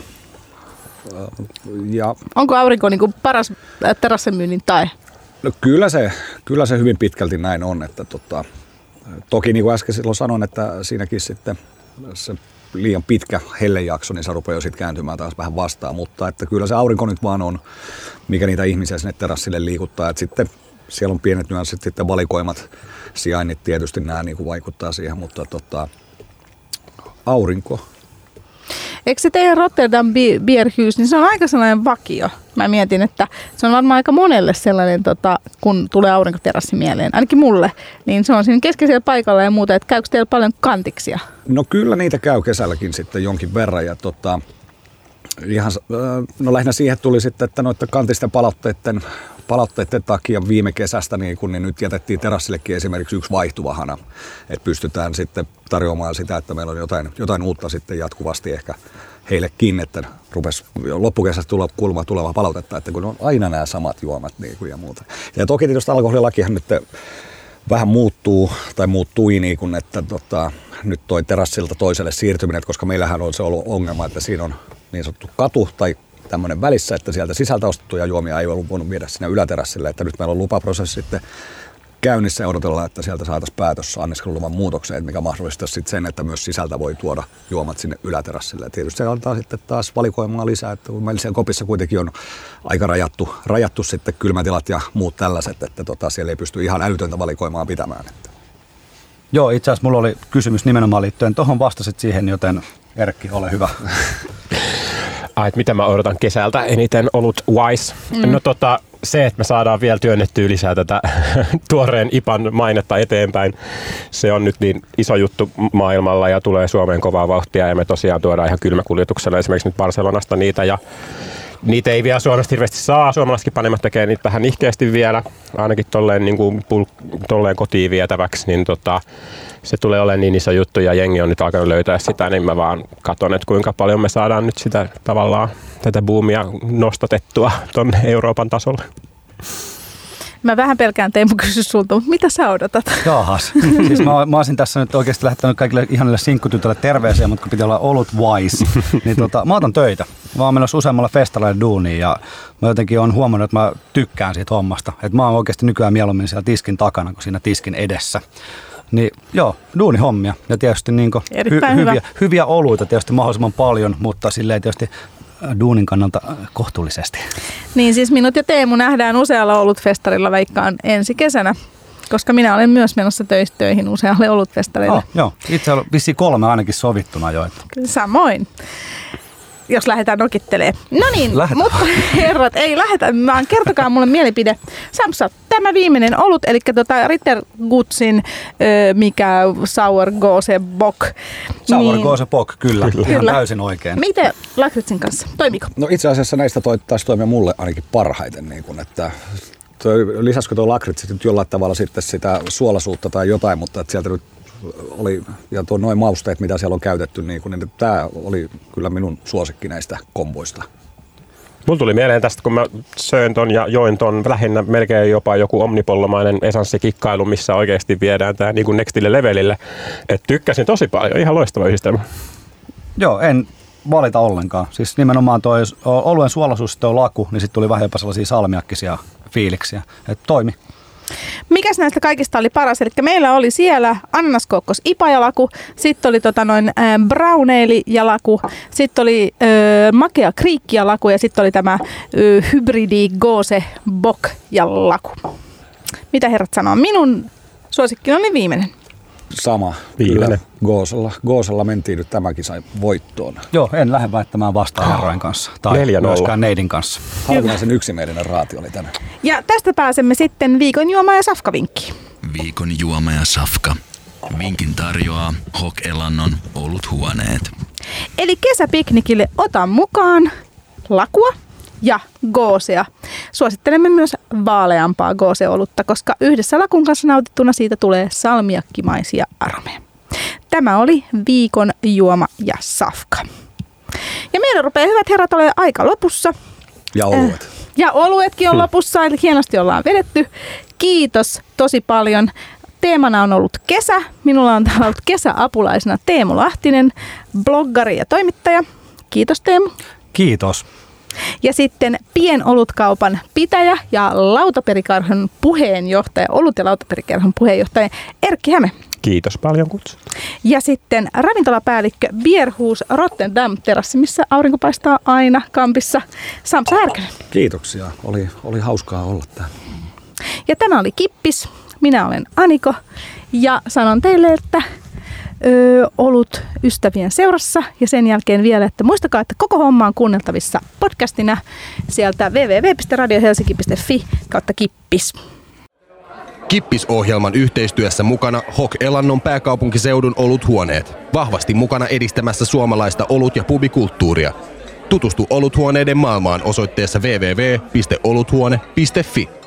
Ja Onko aurinko niin kuin paras äh, terassimyynnin tae? No kyllä se, kyllä se hyvin pitkälti näin on. Että tota, toki niin kuin äsken silloin sanoin, että siinäkin sitten se liian pitkä hellejakso, niin se rupeaa jo sitten kääntymään taas vähän vastaan. Mutta että kyllä se aurinko nyt vaan on, mikä niitä ihmisiä sinne terassille liikuttaa. Että sitten siellä on pienet nyanssit, sitten valikoimat, sijainnit tietysti nämä niin kuin vaikuttaa siihen, mutta tota, aurinko. Eikö se teidän Rotterdam Bi- Bierhuis, niin se on aika sellainen vakio. Mä mietin, että se on varmaan aika monelle sellainen, tota, kun tulee aurinkoterassi mieleen, ainakin mulle, niin se on siinä keskeisellä paikalla ja muuta, että käykö teillä paljon kantiksia? No kyllä niitä käy kesälläkin sitten jonkin verran ja tota, ihan, äh, no lähinnä siihen tuli sitten, että noiden kantisten palautteiden, palautteiden takia viime kesästä niin, kun, niin nyt jätettiin terassillekin esimerkiksi yksi vaihtuva hana, että pystytään sitten tarjoamaan sitä, että meillä on jotain, jotain uutta sitten jatkuvasti ehkä heillekin, että rupesi loppukesästä tulla kulma tuleva palautetta, että kun on aina nämä samat juomat niin kuin ja muuta. Ja toki tietysti alkoholilakihan nyt vähän muuttuu tai muuttui niin kuin, että tota, nyt toi terassilta toiselle siirtyminen, koska meillähän on se ollut ongelma, että siinä on niin sanottu katu tai tämmöinen välissä, että sieltä sisältä ostettuja juomia ei ollut voinut viedä sinne yläterassille, että nyt meillä on lupaprosessi sitten käynnissä ja odotellaan, että sieltä saataisiin päätös anniskeluluvan muutokseen, mikä mahdollistaa sitten sen, että myös sisältä voi tuoda juomat sinne yläterassille. Ja tietysti se antaa sitten taas valikoimaa lisää, että kun meillä siellä kopissa kuitenkin on aika rajattu, rajattu sitten kylmätilat ja muut tällaiset, että tota, siellä ei pysty ihan älytöntä valikoimaa pitämään. Että. Joo, itse asiassa mulla oli kysymys nimenomaan liittyen tuohon vastasit siihen, joten Erkki, ole hyvä. Ai, että mitä mä odotan kesältä eniten ollut Wise. Mm. No tota, se, että me saadaan vielä työnnettyä lisää tätä tuoreen IPAN mainetta eteenpäin, se on nyt niin iso juttu maailmalla ja tulee Suomeen kovaa vauhtia ja me tosiaan tuodaan ihan kylmäkuljetuksella esimerkiksi nyt Barcelonasta niitä ja Niitä ei vielä Suomesta hirveästi saa. Suomalaisetkin panemat tekee niitä vähän nihkeästi vielä, ainakin tolleen, niin kuin, tolleen kotiin vietäväksi, niin tota, se tulee olemaan niin iso juttu ja jengi on nyt alkanut löytää sitä, niin mä vaan katson, että kuinka paljon me saadaan nyt sitä tavallaan tätä boomia nostatettua tuonne Euroopan tasolle. Mä vähän pelkään Teemu kysyä sulta, mutta mitä sä odotat? Jaahas. siis mä, mä olisin tässä nyt oikeasti lähettänyt kaikille ihanille sinkkutytöille terveisiä, mutta kun pitää olla ollut wise, niin tota, mä otan töitä. Mä oon menossa useammalla festareilla duuniin ja mä jotenkin on huomannut, että mä tykkään siitä hommasta. Että mä oon oikeasti nykyään mieluummin siellä tiskin takana kuin siinä tiskin edessä. Niin joo, duunihommia ja tietysti niin hy- hyviä, hyviä oluita tietysti mahdollisimman paljon, mutta silleen tietysti duunin kannalta kohtuullisesti. Niin siis minut ja Teemu nähdään usealla ollut festarilla veikkaan ensi kesänä koska minä olen myös menossa töistä töihin usealle olutfestareille. Oh, joo, itse on vissi kolme ainakin sovittuna jo. Että. Samoin jos lähdetään nokittelemaan. No niin, mutta herrat, ei lähetä, vaan kertokaa mulle mielipide. Samsa, tämä viimeinen olut, eli tota Rittergutsin, mikä Sour Gose Bock. Sour niin, Gose Bock, kyllä. kyllä. Ihan täysin oikein. Miten Lakritsin kanssa? Toimiko? No itse asiassa näistä toi, taisi toimia mulle ainakin parhaiten, niin kun, että lisäskö tuo lakritsi nyt jollain tavalla sitten sitä suolasuutta tai jotain, mutta että sieltä nyt oli, ja tuo noin mausteet, mitä siellä on käytetty, niin, kun, niin tämä oli kyllä minun suosikki näistä komboista. Mulla tuli mieleen tästä, kun mä söin ton ja join ton lähinnä melkein jopa joku omnipollomainen esanssikikkailu, missä oikeasti viedään tämä niin nextille levelille. Et tykkäsin tosi paljon, ihan loistava yhdistelmä. Joo, en valita ollenkaan. Siis nimenomaan tuo oluen suolaisuus on laku, niin sitten tuli vähän jopa sellaisia salmiakkisia fiiliksiä. Et toimi. Mikäs näistä kaikista oli paras? Eli meillä oli siellä ananaskokkos ipajalaku, sitten oli tota noin äh, browneili jalaku, sitten oli äh, makea kriikkijalaku ja sitten oli tämä hybridi gose bok jalaku. Mitä herrat sanoo? Minun suosikkini oli viimeinen sama. Viimeinen. Goosalla, Goosalla mentiin nyt tämäkin sai voittoon. Joo, en lähde väittämään vastaan herrojen kanssa. Tai myöskään Neidin kanssa. Harvinaisen yksimielinen raati oli tänään. Ja tästä pääsemme sitten viikon juoma- ja safkavinkkiin. Viikon juoma ja safka. Vinkin tarjoaa Hok Elannon huoneet. Eli kesäpiknikille otan mukaan lakua, ja goosea. Suosittelemme myös vaaleampaa gooseolutta, koska yhdessä lakun kanssa nautittuna siitä tulee salmiakkimaisia aromeja. Tämä oli viikon juoma ja safka. Ja meidän rupeaa hyvät herrat olemaan aika lopussa. Ja oluet. Äh, ja oluetkin on hmm. lopussa, eli hienosti ollaan vedetty. Kiitos tosi paljon. Teemana on ollut kesä. Minulla on täällä ollut kesäapulaisena Teemu Lahtinen, bloggari ja toimittaja. Kiitos Teemu. Kiitos. Ja sitten pienolutkaupan pitäjä ja lautaperikarhon puheenjohtaja, olut- ja lautaperikarhon puheenjohtaja Erkki Häme. Kiitos paljon kutsu. Ja sitten ravintolapäällikkö Bierhuus Rotterdam terassi, missä aurinko paistaa aina kampissa. Samsa Härkönen. Kiitoksia. Oli, oli hauskaa olla täällä. Ja tämä oli Kippis. Minä olen Aniko. Ja sanon teille, että ö, ollut ystävien seurassa ja sen jälkeen vielä, että muistakaa, että koko homma on kuunneltavissa podcastina sieltä www.radiohelsinki.fi kautta kippis. Kippis-ohjelman yhteistyössä mukana Hok Elannon pääkaupunkiseudun oluthuoneet. Vahvasti mukana edistämässä suomalaista olut- ja pubikulttuuria. Tutustu oluthuoneiden maailmaan osoitteessa www.oluthuone.fi.